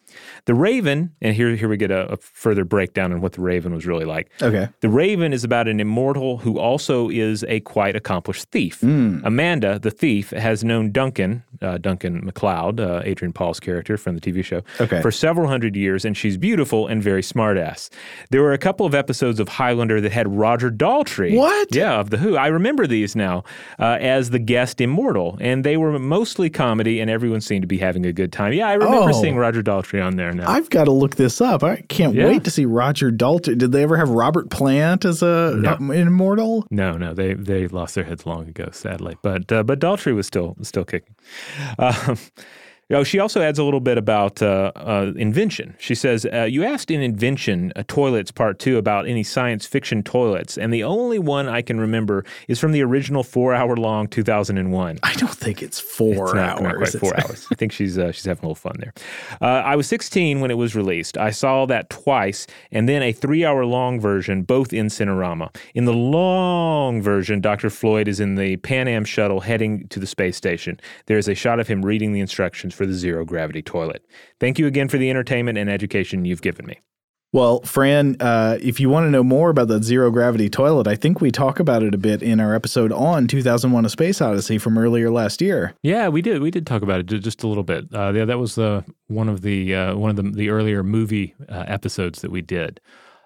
The Raven, and here, here we get a, a further breakdown on what the Raven was really like. Okay. The Raven is about an immortal who also is a quite accomplished thief. Amanda, the thief, has known Duncan, uh, Duncan MacLeod, uh, Adrian Paul's character from the TV show, Okay. for several hundred years, and she's beautiful and very smartass. There were a couple of episodes of Highlander that had Roger Daltrey. What? Yeah, of The Who. I remember these now uh, as the guest immortal, and they were mostly comedy, and everyone seemed to be having a good time. Yeah, I remember Oh. seeing Roger Daltrey on there now. I've got to look this up. I can't Yeah. wait to see Roger Dalton. Did they ever have Robert Plant as a No. uh, immortal? No, no, they they lost their heads long ago, sadly. But uh, but Daltrey was still still kicking. Um, oh, she also adds a little bit about uh, uh, invention. She says, uh, "You asked in Invention uh, Toilets Part Two about any science fiction toilets, and the only one I can remember is from the original four-hour-long 2001." I don't think it's four It's not, hours. not quite four hours. I think she's uh, she's having a little fun there. Uh, I was 16 when it was released. I saw that twice, and then a three-hour-long version, both in Cinerama. In the long version, Dr. Floyd is in the Pan Am shuttle heading to the space station. There is a shot of him reading the instructions for the zero gravity toilet. Thank you again for the entertainment and education you've given me. Well, Fran, uh, if you want to know more about the zero gravity toilet, I think we talk about it a bit in our episode on 2001: A Space Odyssey from earlier last year. Yeah, we did. We did talk about it just a little bit. Uh, yeah, that was uh, one of the uh, one of the, the earlier movie uh, episodes that we did.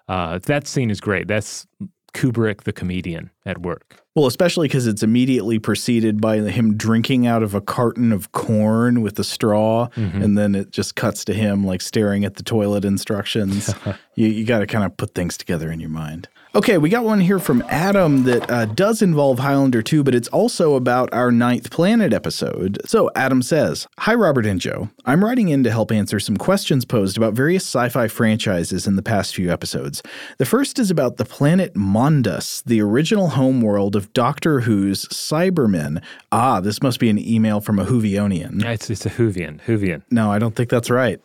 Uh, that scene is great. That's Kubrick, the comedian, at work. Well, especially because it's immediately preceded by him drinking out of a carton of corn with a straw, Mm-hmm. and then it just cuts to him like staring at the toilet instructions. you you got to kind of put things together in your mind. Okay, we got one here from Adam that uh, does involve Highlander 2, but it's also about our Ninth Planet episode. So Adam says Hi, Robert and Joe. I'm writing in to help answer some questions posed about various sci fi franchises in the past few episodes. The first is about the planet Mondas, the original homeworld of Doctor Who's Cybermen. Ah, this must be an email from a Whovionian. It's it's a Whovian. Whovian. No, I don't think that's right.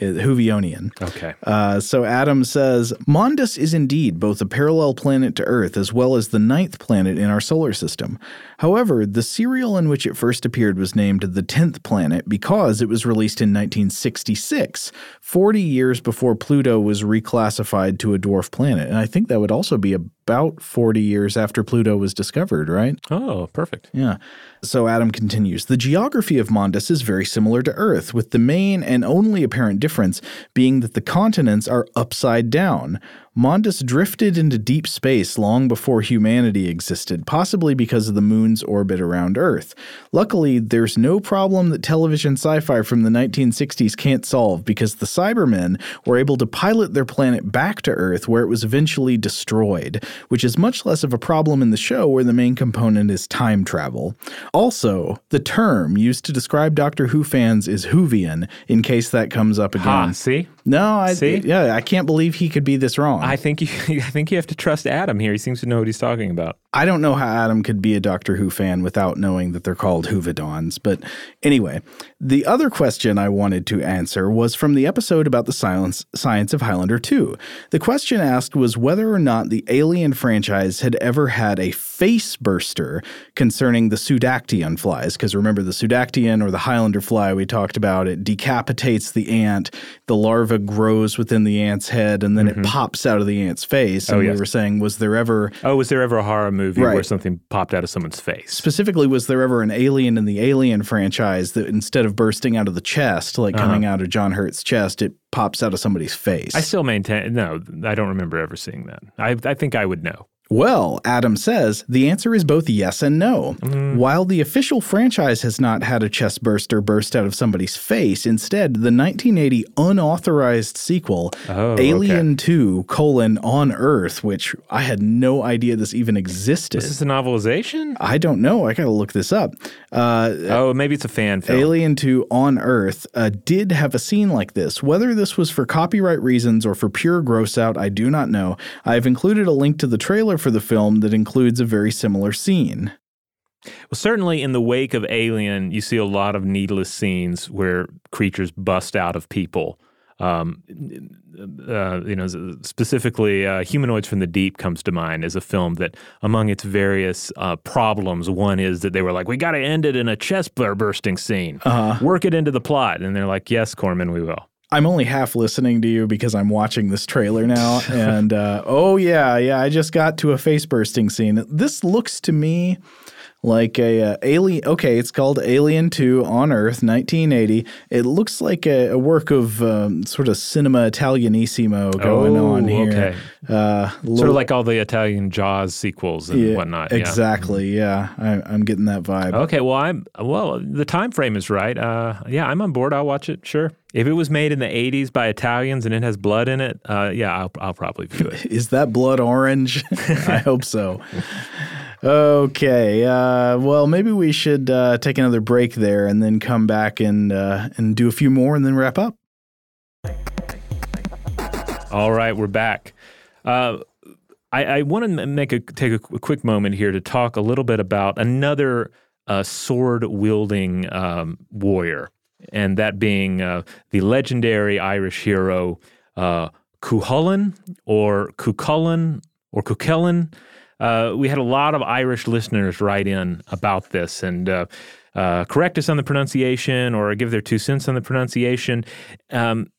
Uh, Whovionian. Okay. Uh, so Adam says Mondas is indeed both a parallel planet to Earth as well as the ninth planet in our solar system. However, the serial in which it first appeared was named the 10th planet because it was released in 1966, 40 years before Pluto was reclassified to a dwarf planet. And I think that would also be about 40 years after Pluto was discovered, right? Oh, perfect. Yeah. So Adam continues The geography of Mondas is very similar to Earth, with the main and only apparent difference being that the continents are upside down. Mondas drifted into deep space long before humanity existed, possibly because of the moon's orbit around Earth. Luckily, there's no problem that television sci fi from the 1960s can't solve because the Cybermen were able to pilot their planet back to Earth where it was eventually destroyed, which is much less of a problem in the show where the main component is time travel. Also, the term used to describe Doctor Who fans is Whovian, in case that comes up again. Ha, see? No, I See? yeah, I can't believe he could be this wrong. I think you I think you have to trust Adam here. He seems to know what he's talking about. I don't know how Adam could be a Doctor Who fan without knowing that they're called Whovidons. But anyway, the other question I wanted to answer was from the episode about the science, science of Highlander 2. The question asked was whether or not the Alien franchise had ever had a face burster concerning the Pseudacteon flies. Because remember, the Pseudacteon or the Highlander fly we talked about, it decapitates the ant, the larva grows within the ant's head, and then it mm-hmm. pops out of the ant's face. Oh, and Oh, we were saying, was there ever Oh, was there ever a horror movie where something popped out of someone's face? specifically was there ever an alien in the alien franchise that instead of bursting out of the chest like uh-huh. coming out of john hurt's chest it pops out of somebody's face I still maintain no. I don't remember ever seeing that. I I think I would know. Well adam says the answer is both yes and no while the official franchise has not had a chest burster burst out of somebody's face instead the 1980 unauthorized sequel Oh, alien 2 colon on earth which i had no idea this even existed Is this a novelization? i don't know i gotta look this up uh, Oh, maybe it's a fan film. Alien 2 on Earth uh, did have a scene like this. Whether this was for copyright reasons or for pure gross out, I do not know. I've included a link to the trailer for the film that includes a very similar scene. Well, certainly in the wake of Alien, you see a lot of needless scenes where creatures bust out of people. Um, uh, you know, specifically, uh, Humanoids from the Deep comes to mind as a film that, among its various uh, problems, one is that they were like, "We got to end it in a chest bursting scene, work it into the plot," and they're like, "Yes, Corman, we will." I'm only half listening to you because I'm watching this trailer now. and uh, oh, yeah, yeah, I just got to a face bursting scene. This looks to me like a uh, alien. Okay, it's called Alien 2 on Earth, 1980. It looks like a, a work of um, sort of cinema Italianissimo going Oh, on here. okay. Uh, Sort of like all the Italian Jaws sequels and Yeah, whatnot. yeah. Exactly. Yeah, I, I'm getting that vibe. Okay, well, I'm well. The time frame is right. Uh, yeah, I'm on board. I'll watch it. Sure. If it was made in the '80s by Italians and it has blood in it, uh, yeah, I'll, I'll probably view it. Is that blood orange? I hope so. Okay. Uh, well, maybe we should uh, take another break there and then come back and uh, and do a few more and then wrap up. All right, we're back. Uh, I, I want to make a take a, qu- quick moment here to talk a little bit about another uh, sword wielding um, warrior, and that being uh, the legendary Irish hero Cuchulainn or Cuchulainn or Cuchulainn. Uh, we had a lot of Irish listeners write in about this and uh, uh, correct us on the pronunciation or give their two cents on the pronunciation. Um,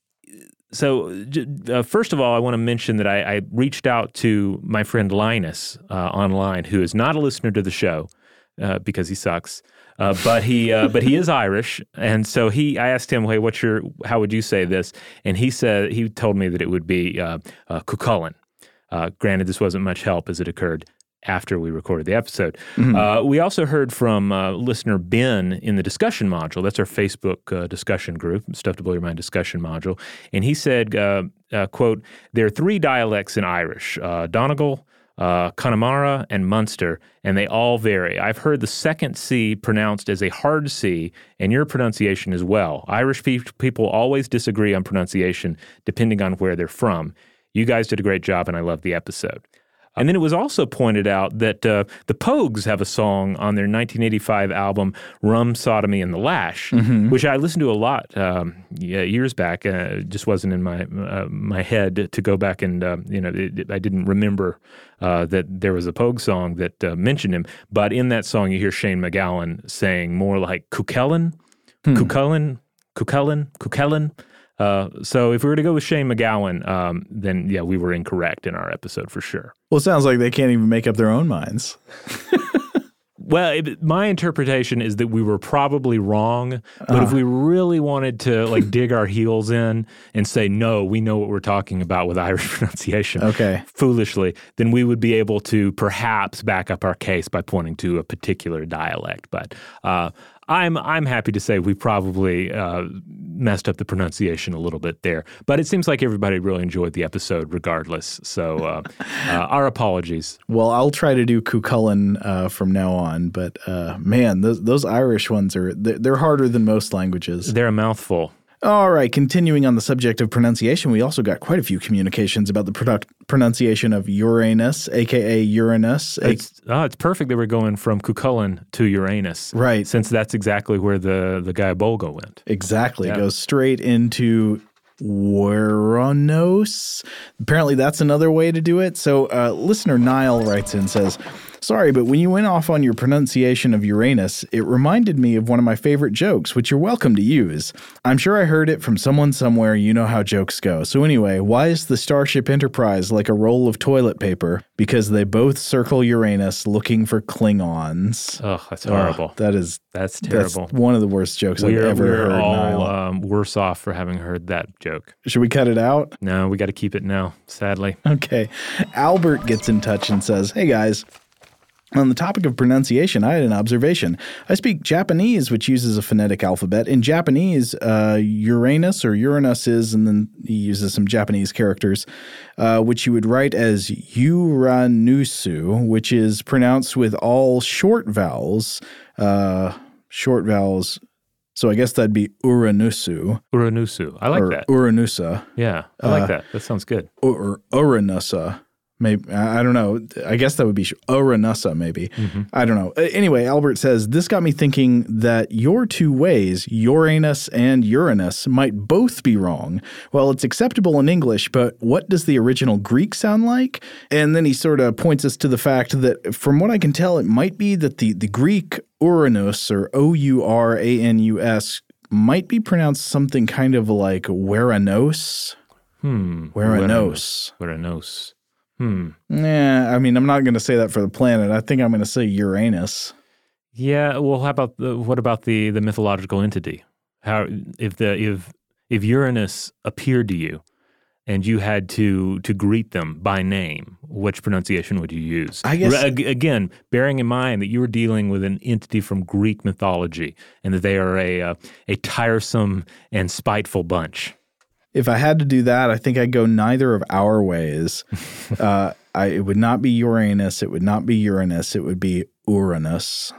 so, uh, first of all, I want to mention that I, I reached out to my friend Linus uh, online, who is not a listener to the show uh, because he sucks, uh, but he uh, but he is Irish, and so he I asked him, "Hey, what's your how would you say this?" And he said he told me that it would be uh, uh, Cuchulainn. Uh, granted, this wasn't much help as it occurred after we recorded the episode. Uh, we also heard from uh, listener Ben in the discussion module. That's our Facebook uh, discussion group, Stuff to Blow Your Mind discussion module. And he said, uh, uh, quote, there are three dialects in Irish, uh, Donegal, uh, Connemara, and Munster, and they all vary. I've heard the second C pronounced as a hard C, and your pronunciation as well. Irish pe- people always disagree on pronunciation depending on where they're from. You guys did a great job, and I love the episode. And then it was also pointed out that uh, the Pogues have a song on their 1985 album "Rum, Sodomy, and the Lash," which I listened to a lot um, yeah, years back. Uh, it just wasn't in my uh, my head to go back and uh, you know it, it- I didn't remember uh, that there was a Pogue song that uh, mentioned him. But in that song, you hear Shane MacGowan saying more like "Cuchulainn, Cuchulainn, Cuchulainn, Cuchulainn." Uh, so if we were to go with Shane MacGowan, um, then yeah, we were incorrect in our episode for sure. Well, it sounds like they can't even make up their own minds. Well, it, my interpretation is that we were probably wrong, but if we really wanted to like dig our heels in and say no, we know what we're talking about with Irish pronunciation. Okay. Foolishly, then we would be able to perhaps back up our case by pointing to a particular dialect. But uh, I'm I'm happy to say we probably uh, messed up the pronunciation a little bit there. But it seems like everybody really enjoyed the episode, regardless. So uh, uh, our apologies. Well, I'll try to do Cuchulainn uh, from now on, but uh, man, those, those Irish ones are they're, they're harder than most languages. They're a mouthful. All right, continuing on the subject of pronunciation, we also got quite a few communications about the product pronunciation of Uranus, aka Uranus. A- It's, oh, it's perfect that we're going from Cucullin to Uranus. Right. Since that's exactly where the, the guy Bolgo went. exactly. Yeah. Goes straight into Uranus. Apparently, that's another way to do it. So, uh, listener Nile writes in and says, Sorry, but when you went off on your pronunciation of Uranus, it reminded me of one of my favorite jokes, which you're welcome to use. I'm sure I heard it from someone somewhere. You know how jokes go. So, anyway, why is the Starship Enterprise like a roll of toilet paper? Because they both circle Uranus looking for Klingons. Oh, that's Oh, horrible. that is that's that's terrible. one of the worst jokes I've we're ever we're heard. all Niall. um, worse off for having heard that joke. Should we cut it out? No, we got to keep it now, sadly. Okay. Albert gets in touch and says, Hey guys, on the topic of pronunciation, I had an observation. I speak Japanese, which uses a phonetic alphabet. In Japanese, uh, Uranus or Uranus is, and then he uses some Japanese characters, uh, which you would write as Uranusu, which is pronounced with all short vowels. Uh, short vowels. So I guess that'd be Uranusu Uranusu. I like that. Uranusa. yeah, I like that. That sounds good. or Uranusa. Maybe I don't know. I guess that would be Uranusa. Maybe I don't know. Anyway, Albert says this got me thinking that your two ways, Uranus and Uranus, might both be wrong. Well, it's acceptable in English, but what does the original Greek sound like? And then he sort of points us to the fact that, from what I can tell, it might be that the the Greek Uranus or O U R A N U S might be pronounced something kind of like Weranos. Hmm. Weranos. Uranos. Hmm. Yeah, I mean, I'm not going to say that for the planet. I think I'm going to say Uranus. Yeah. Well, how about the what about the the mythological entity? How if the if if Uranus appeared to you and you had to to greet them by name, which pronunciation would you use? I guess- Re- again, bearing in mind that you were dealing with an entity from Greek mythology and that they are a uh, a tiresome and spiteful bunch. If I had to do that, I think I'd go neither of our ways. uh, I, it would not be Uranus. It would not be Uranus. It would be Uranus.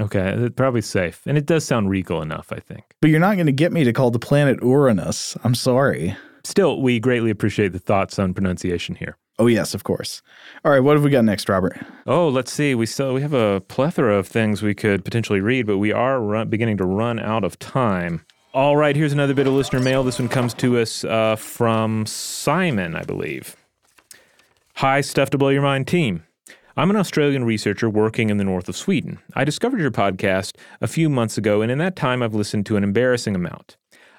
Okay, probably safe, and it does sound regal enough. I think. But you're not going to get me to call the planet Uranus. I'm sorry. Still, we greatly appreciate the thoughts on pronunciation here. Oh, yes, of course. All right, what have we got next, Robert? Oh, let's see. We still we have a plethora of things we could potentially read, but we are run, beginning to run out of time. All right, here's another bit of listener mail. This one comes to us uh, from Simon, I believe. Hi, Stuff to Blow Your Mind team. I'm an Australian researcher working in the north of Sweden. I discovered your podcast a few months ago, and in that time, I've listened to an embarrassing amount.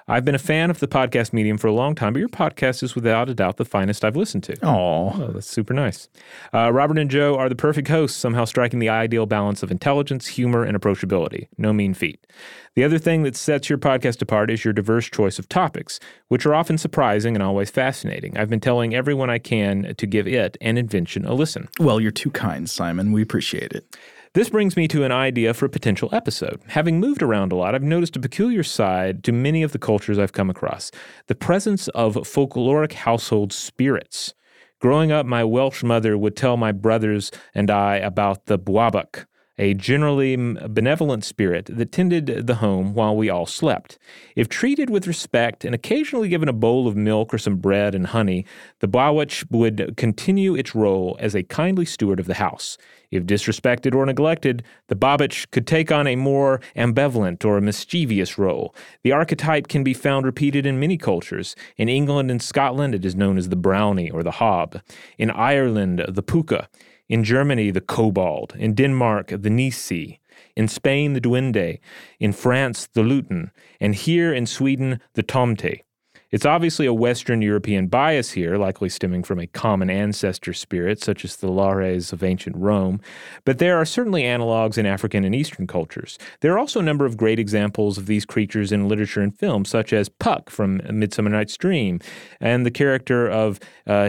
I've been a fan of the podcast medium for a long time, but your podcast is without a doubt the finest I've listened to. Oh, Oh, that's super nice. Uh, Robert and Joe are the perfect hosts, somehow striking the ideal balance of intelligence, humor, and approachability. No mean feat. The other thing that sets your podcast apart is your diverse choice of topics, which are often surprising and always fascinating. I've been telling everyone I can to give it and invention a listen. well, you're too kind, Simon. We appreciate it. This brings me to an idea for a potential episode. Having moved around a lot, I've noticed a peculiar side to many of the cultures I've come across the presence of folkloric household spirits. Growing up, my Welsh mother would tell my brothers and I about the Bwabak, a generally benevolent spirit that tended the home while we all slept. If treated with respect and occasionally given a bowl of milk or some bread and honey, the Bwawach would continue its role as a kindly steward of the house. If disrespected or neglected, the Babich could take on a more ambivalent or mischievous role. The archetype can be found repeated in many cultures. In England and Scotland, it is known as the brownie or the hob. In Ireland, the puka. In Germany, the kobold. In Denmark, the nisse. In Spain, the duende. In France, the lutin. And here in Sweden, the tomte. It's obviously a Western European bias here, likely stemming from a common ancestor spirit, such as the Lares of ancient Rome, but there are certainly analogs in African and Eastern cultures. There are also a number of great examples of these creatures in literature and film, such as Puck from Midsummer Night's Dream, and the character of uh,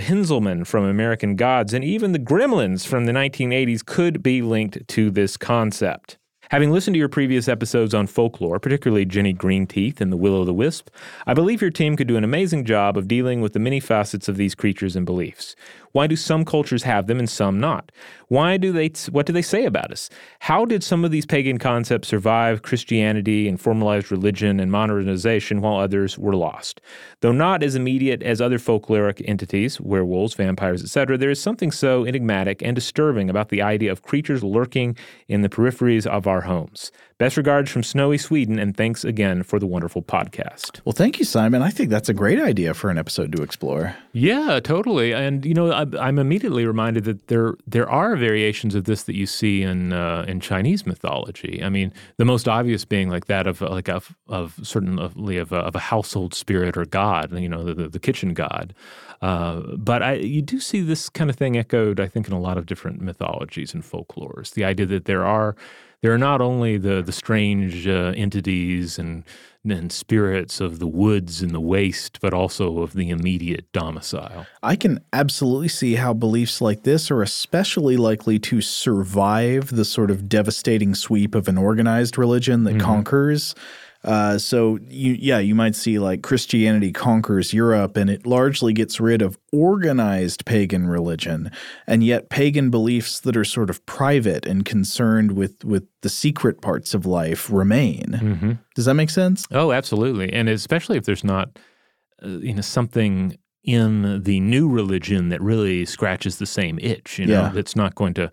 from American Gods, and even the Gremlins from the 1980s could be linked to this concept. Having listened to your previous episodes on folklore, particularly Jenny Greenteeth and the Will o' the Wisp, I believe your team could do an amazing job of dealing with the many facets of these creatures and beliefs. Why do some cultures have them and some not? Why do they what do they say about us? How did some of these pagan concepts survive Christianity and formalized religion and modernization while others were lost? Though not as immediate as other folkloric entities, werewolves, vampires, etc., there is something so enigmatic and disturbing about the idea of creatures lurking in the peripheries of our homes. Best regards from snowy Sweden, and thanks again for the wonderful podcast. Well, thank you, Simon. I think that's a great idea for an episode to explore. Yeah, totally. And you know, I, I'm immediately reminded that there there are variations of this that you see in uh, in Chinese mythology. I mean, the most obvious being like that of like of of certainly of a, of a household spirit or god. You know, the, the, the kitchen god. Uh, but I, you do see this kind of thing echoed, I think, in a lot of different mythologies and folklores. The idea that there are there are not only the the strange uh, entities and and spirits of the woods and the waste, but also of the immediate domicile. I can absolutely see how beliefs like this are especially likely to survive the sort of devastating sweep of an organized religion that mm-hmm. conquers uh, so you, yeah, you might see like Christianity conquers Europe and it largely gets rid of organized pagan religion, and yet pagan beliefs that are sort of private and concerned with with the secret parts of life remain. Mm-hmm. Does that make sense? Oh, absolutely, and especially if there's not, uh, you know, something in the new religion that really scratches the same itch. You know, yeah. that's not going to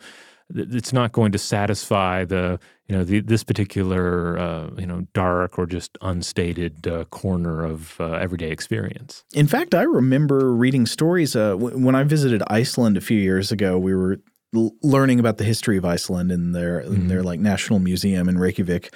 it's not going to satisfy the you know the, this particular uh, you know dark or just unstated uh, corner of uh, everyday experience. In fact, I remember reading stories uh, w- when I visited Iceland a few years ago. We were learning about the history of Iceland in their mm-hmm. in their like national museum in Reykjavik.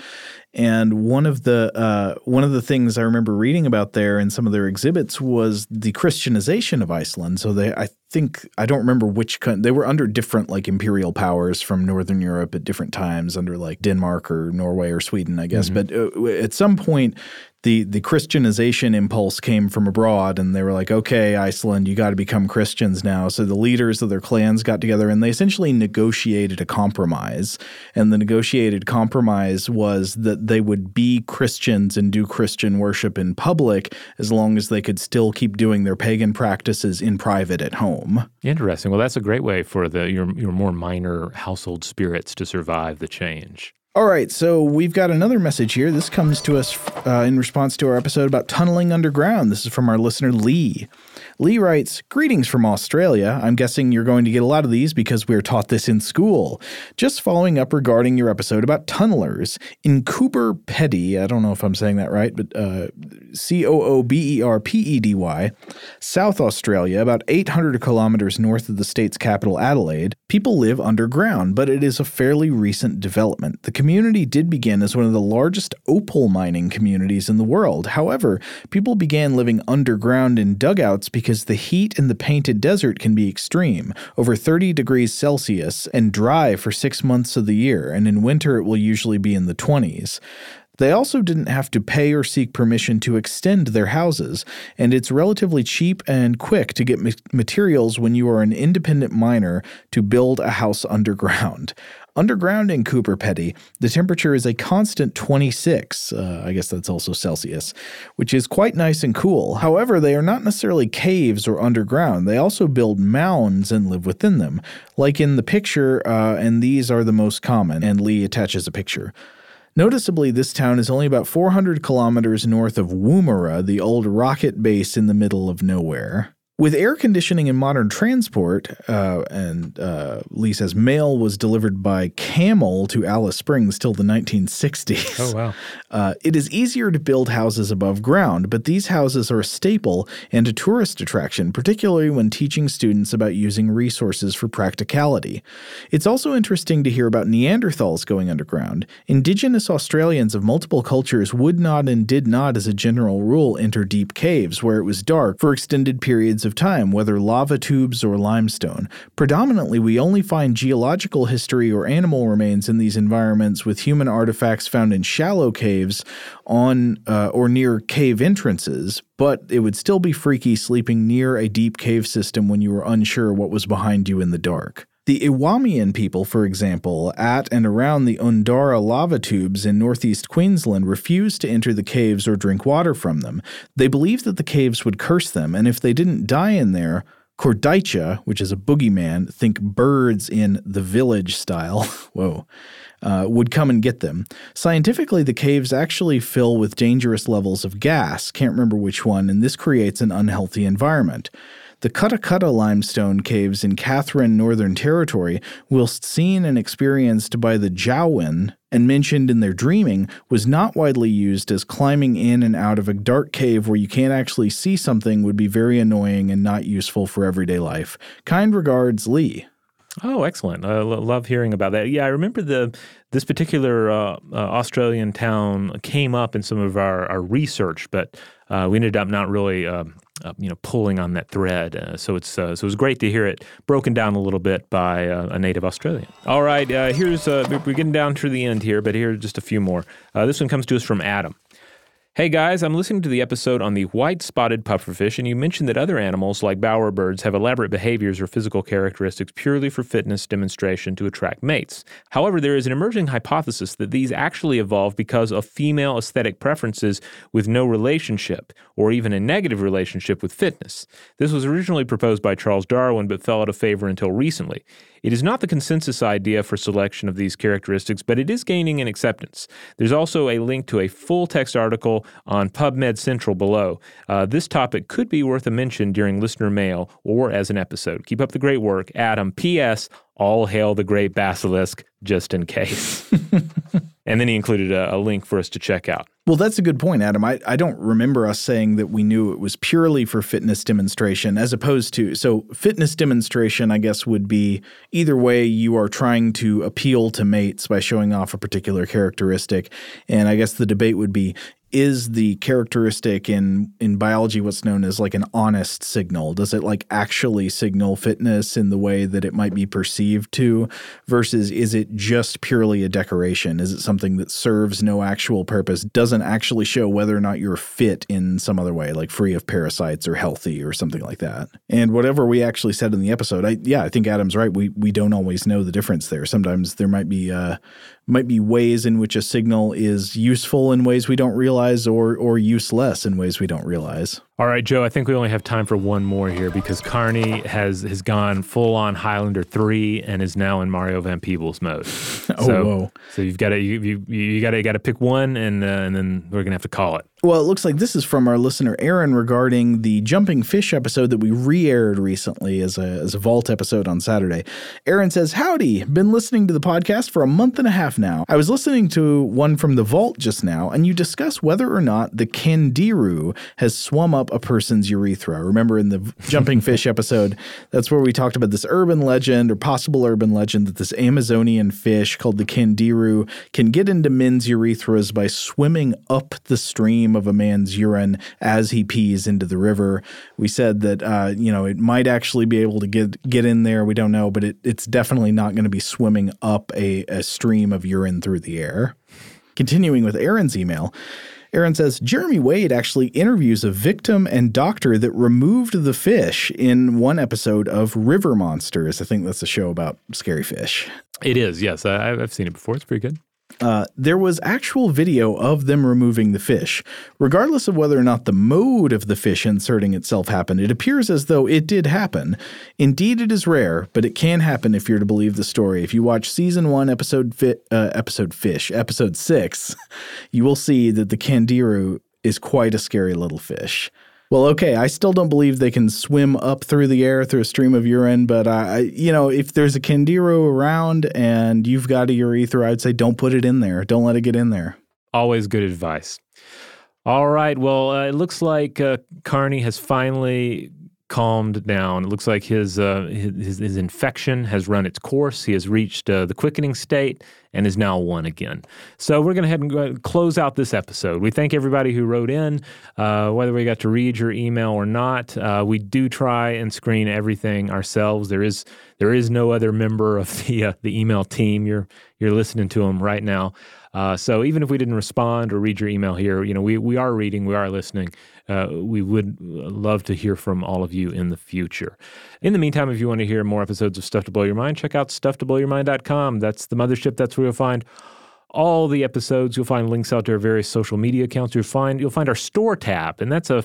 And one of the uh, one of the things I remember reading about there in some of their exhibits was the Christianization of Iceland. So they, I think, I don't remember which they were under different like imperial powers from Northern Europe at different times, under like Denmark or Norway or Sweden, I guess. Mm-hmm. But uh, at some point, the the Christianization impulse came from abroad, and they were like, "Okay, Iceland, you got to become Christians now." So the leaders of their clans got together, and they essentially negotiated a compromise. And the negotiated compromise was that they would be Christians and do Christian worship in public as long as they could still keep doing their pagan practices in private at home. Interesting. Well, that's a great way for the your your more minor household spirits to survive the change. All right, so we've got another message here. This comes to us uh, in response to our episode about tunneling underground. This is from our listener, Lee. Lee writes, Greetings from Australia. I'm guessing you're going to get a lot of these because we are taught this in school. Just following up regarding your episode about tunnelers. In Coober Pedy, I don't know if I'm saying that right, but uh, C O O B E R P E D Y, South Australia, about 800 kilometers north of the state's capital, Adelaide, people live underground, but it is a fairly recent development. The community did begin as one of the largest opal mining communities in the world. However, people began living underground in dugouts because because the heat in the painted desert can be extreme, over 30 degrees Celsius, and dry for six months of the year, and in winter it will usually be in the 20s. They also didn't have to pay or seek permission to extend their houses, and it's relatively cheap and quick to get materials when you are an independent miner to build a house underground. Underground in Coober Pedy, the temperature is a constant 26, uh, I guess that's also Celsius, which is quite nice and cool. However, they are not necessarily caves or underground. They also build mounds and live within them, like in the picture, uh, and these are the most common. And Lee attaches a picture. Noticeably, this town is only about 400 kilometers north of Woomera, the old rocket base in the middle of nowhere. With air conditioning and modern transport, uh, and uh, Lee says mail was delivered by camel to Alice Springs till the 1960s. Oh, wow. Uh, it is easier to build houses above ground, but these houses are a staple and a tourist attraction, particularly when teaching students about using resources for practicality. It's also interesting to hear about Neanderthals going underground. Indigenous Australians of multiple cultures would not and did not, as a general rule, enter deep caves where it was dark for extended periods of time, whether lava tubes or limestone. Predominantly, we only find geological history or animal remains in these environments, with human artifacts found in shallow caves on uh, or near cave entrances. But it would still be freaky sleeping near a deep cave system when you were unsure what was behind you in the dark. The Ewamian people, for example, at and around the Undara lava tubes in northeast Queensland refused to enter the caves or drink water from them. They believed that the caves would curse them, and if they didn't die in there, Kurdaitcha, which is a boogeyman, think birds in the village style, whoa, uh, would come and get them. Scientifically, the caves actually fill with dangerous levels of gas, can't remember which one, and this creates an unhealthy environment. The Cutta limestone caves in Katherine, Northern Territory, whilst seen and experienced by the Jawoyn and mentioned in their dreaming, was not widely used as climbing in and out of a dark cave where you can't actually see something would be very annoying and not useful for everyday life. Kind regards, Lee. Oh, excellent! I love hearing about that. Yeah, I remember the this particular uh, uh, Australian town came up in some of our, our research, but uh, we ended up not really. Um, uh, you know, pulling on that thread. Uh, so it's uh, so it was great to hear it broken down a little bit by a native Australian. All right, here's we're getting down to the end here, but here's just a few more. this one comes to us from Adam. Hey guys, I'm listening to the episode on the white spotted pufferfish, and you mentioned that other animals, like bowerbirds, have elaborate behaviors or physical characteristics purely for fitness demonstration to attract mates. However, there is an emerging hypothesis that these actually evolved because of female aesthetic preferences with no relationship, or even a negative relationship with fitness. This was originally proposed by Charles Darwin, but fell out of favor until recently. It is not the consensus idea for selection of these characteristics, but it is gaining in acceptance. There's also a link to a full text article on PubMed Central below. Uh, this topic could be worth a mention during listener mail or as an episode. Keep up the great work. Adam, P.S. All hail the great basilisk, just in case. and then he included a, a, link for us to check out. Well, that's a good point, Adam. I, I don't remember us saying that we knew it was purely for fitness demonstration as opposed to. So, fitness demonstration, I guess, would be either way you are trying to appeal to mates by showing off a particular characteristic. And I guess the debate would be is the characteristic in in biology what's known as like an honest signal? Does it like actually signal fitness in the way that it might be perceived to versus is it just purely a decoration? Is it something that serves no actual purpose doesn't actually show whether or not you're fit in some other way like free of parasites or healthy or something like that? And whatever we actually said in the episode i yeah i think adam's right. We we don't always know the difference there. Sometimes there might be uh might be ways in which a signal is useful in ways we don't realize or or useless in ways we don't realize. All right, Joe, I think we only have time for one more here because Karny has has gone full on Highlander 3 and is now in Mario Van Peebles mode. oh, so, whoa. So you've got to you you, you got to got to pick one and uh, and then we're going to have to call it. Well, it looks like this is from our listener Aaron regarding the jumping fish episode that we re-aired recently as a as a vault episode on Saturday. Aaron says, "Howdy, been listening to the podcast for a month and a half now. I was listening to one from the vault just now, and you discuss whether or not the Candiru has swum up a person's urethra. Remember in the jumping fish episode, that's where we talked about this urban legend or possible urban legend that this Amazonian fish called the Candiru can get into men's urethras by swimming up the stream." stream of a man's urine as he pees into the river. We said that uh, you know it might actually be able to get get in there. We don't know, but it, it's definitely not going to be swimming up a, a stream of urine through the air. Continuing with Aaron's email. Aaron says Jeremy Wade actually interviews a victim and doctor that removed the fish in one episode of River Monsters. I think that's a show about scary fish. It is, yes. I, have seen it before. It's pretty good. Uh, there was actual video of them removing the fish. Regardless of whether or not the mode of the fish inserting itself happened, it appears as though it did happen. Indeed, it is rare, but it can happen if you're to believe the story. If you watch season one, episode fi- uh, episode fish, episode six, you will see that the Candiru is quite a scary little fish. Well, okay, I still don't believe they can swim up through the air through a stream of urine, but I, you know, if there's a Candiru around and you've got a urethra, I'd say don't put it in there. Don't let it get in there. Always good advice. All right. Well, uh, it looks like uh, Karny has finally calmed down. It looks like his, uh, his, his infection has run its course. He has reached uh, the quickening state and is now one again. So we're going to head and go, close out this episode. We thank everybody who wrote in, uh, whether we got to read your email or not. Uh, we do try and screen everything ourselves. There is there is no other member of the uh, the email team. You're you're listening to them right now. Uh, so even if we didn't respond or read your email here, you know we we are reading, we are listening, uh, we would love to hear from all of you in the future. In the meantime, if you want to hear more episodes of Stuff to Blow Your Mind, check out stufftoblowyourmind.com. That's the mothership. That's where you'll find all the episodes. You'll find links out to our various social media accounts. You'll find you'll find our store tab, and that's a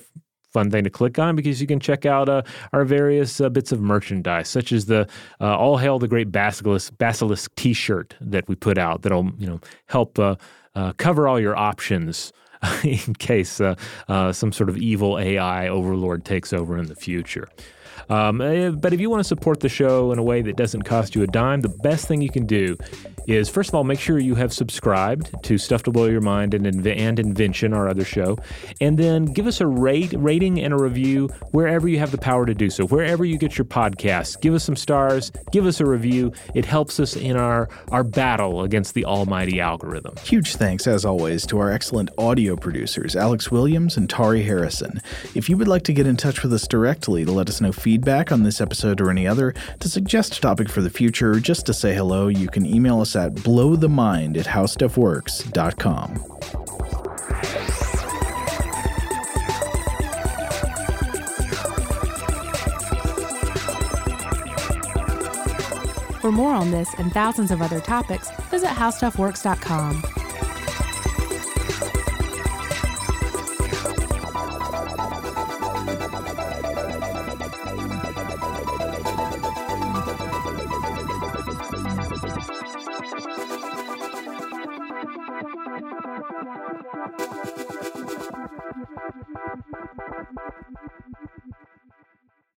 fun thing to click on because you can check out uh, our various uh, bits of merchandise, such as the uh, "All Hail the Great Basilisk" Basilisk T-shirt that we put out. That'll you know help uh, uh, cover all your options. in case uh, some sort of evil AI overlord takes over in the future. Um, eh, but if you want to support the show in a way that doesn't cost you a dime, the best thing you can do is first of all make sure you have subscribed to Stuff to Blow Your Mind and, Inv- and Invention, our other show, and then give us a rate, rating and a review wherever you have the power to do so. Wherever you get your podcasts, give us some stars, give us a review. It helps us in our our battle against the almighty algorithm. Huge thanks, as always, to our excellent audio producers, Alex Williams and Tari Harrison. If you would like to get in touch with us directly to let us know feedback on this episode or any other, to suggest a topic for the future, or just to say hello, you can email us at blowthemind at howstuffworks.com. For more on this and thousands of other topics, visit howstuffworks.com. Thank you.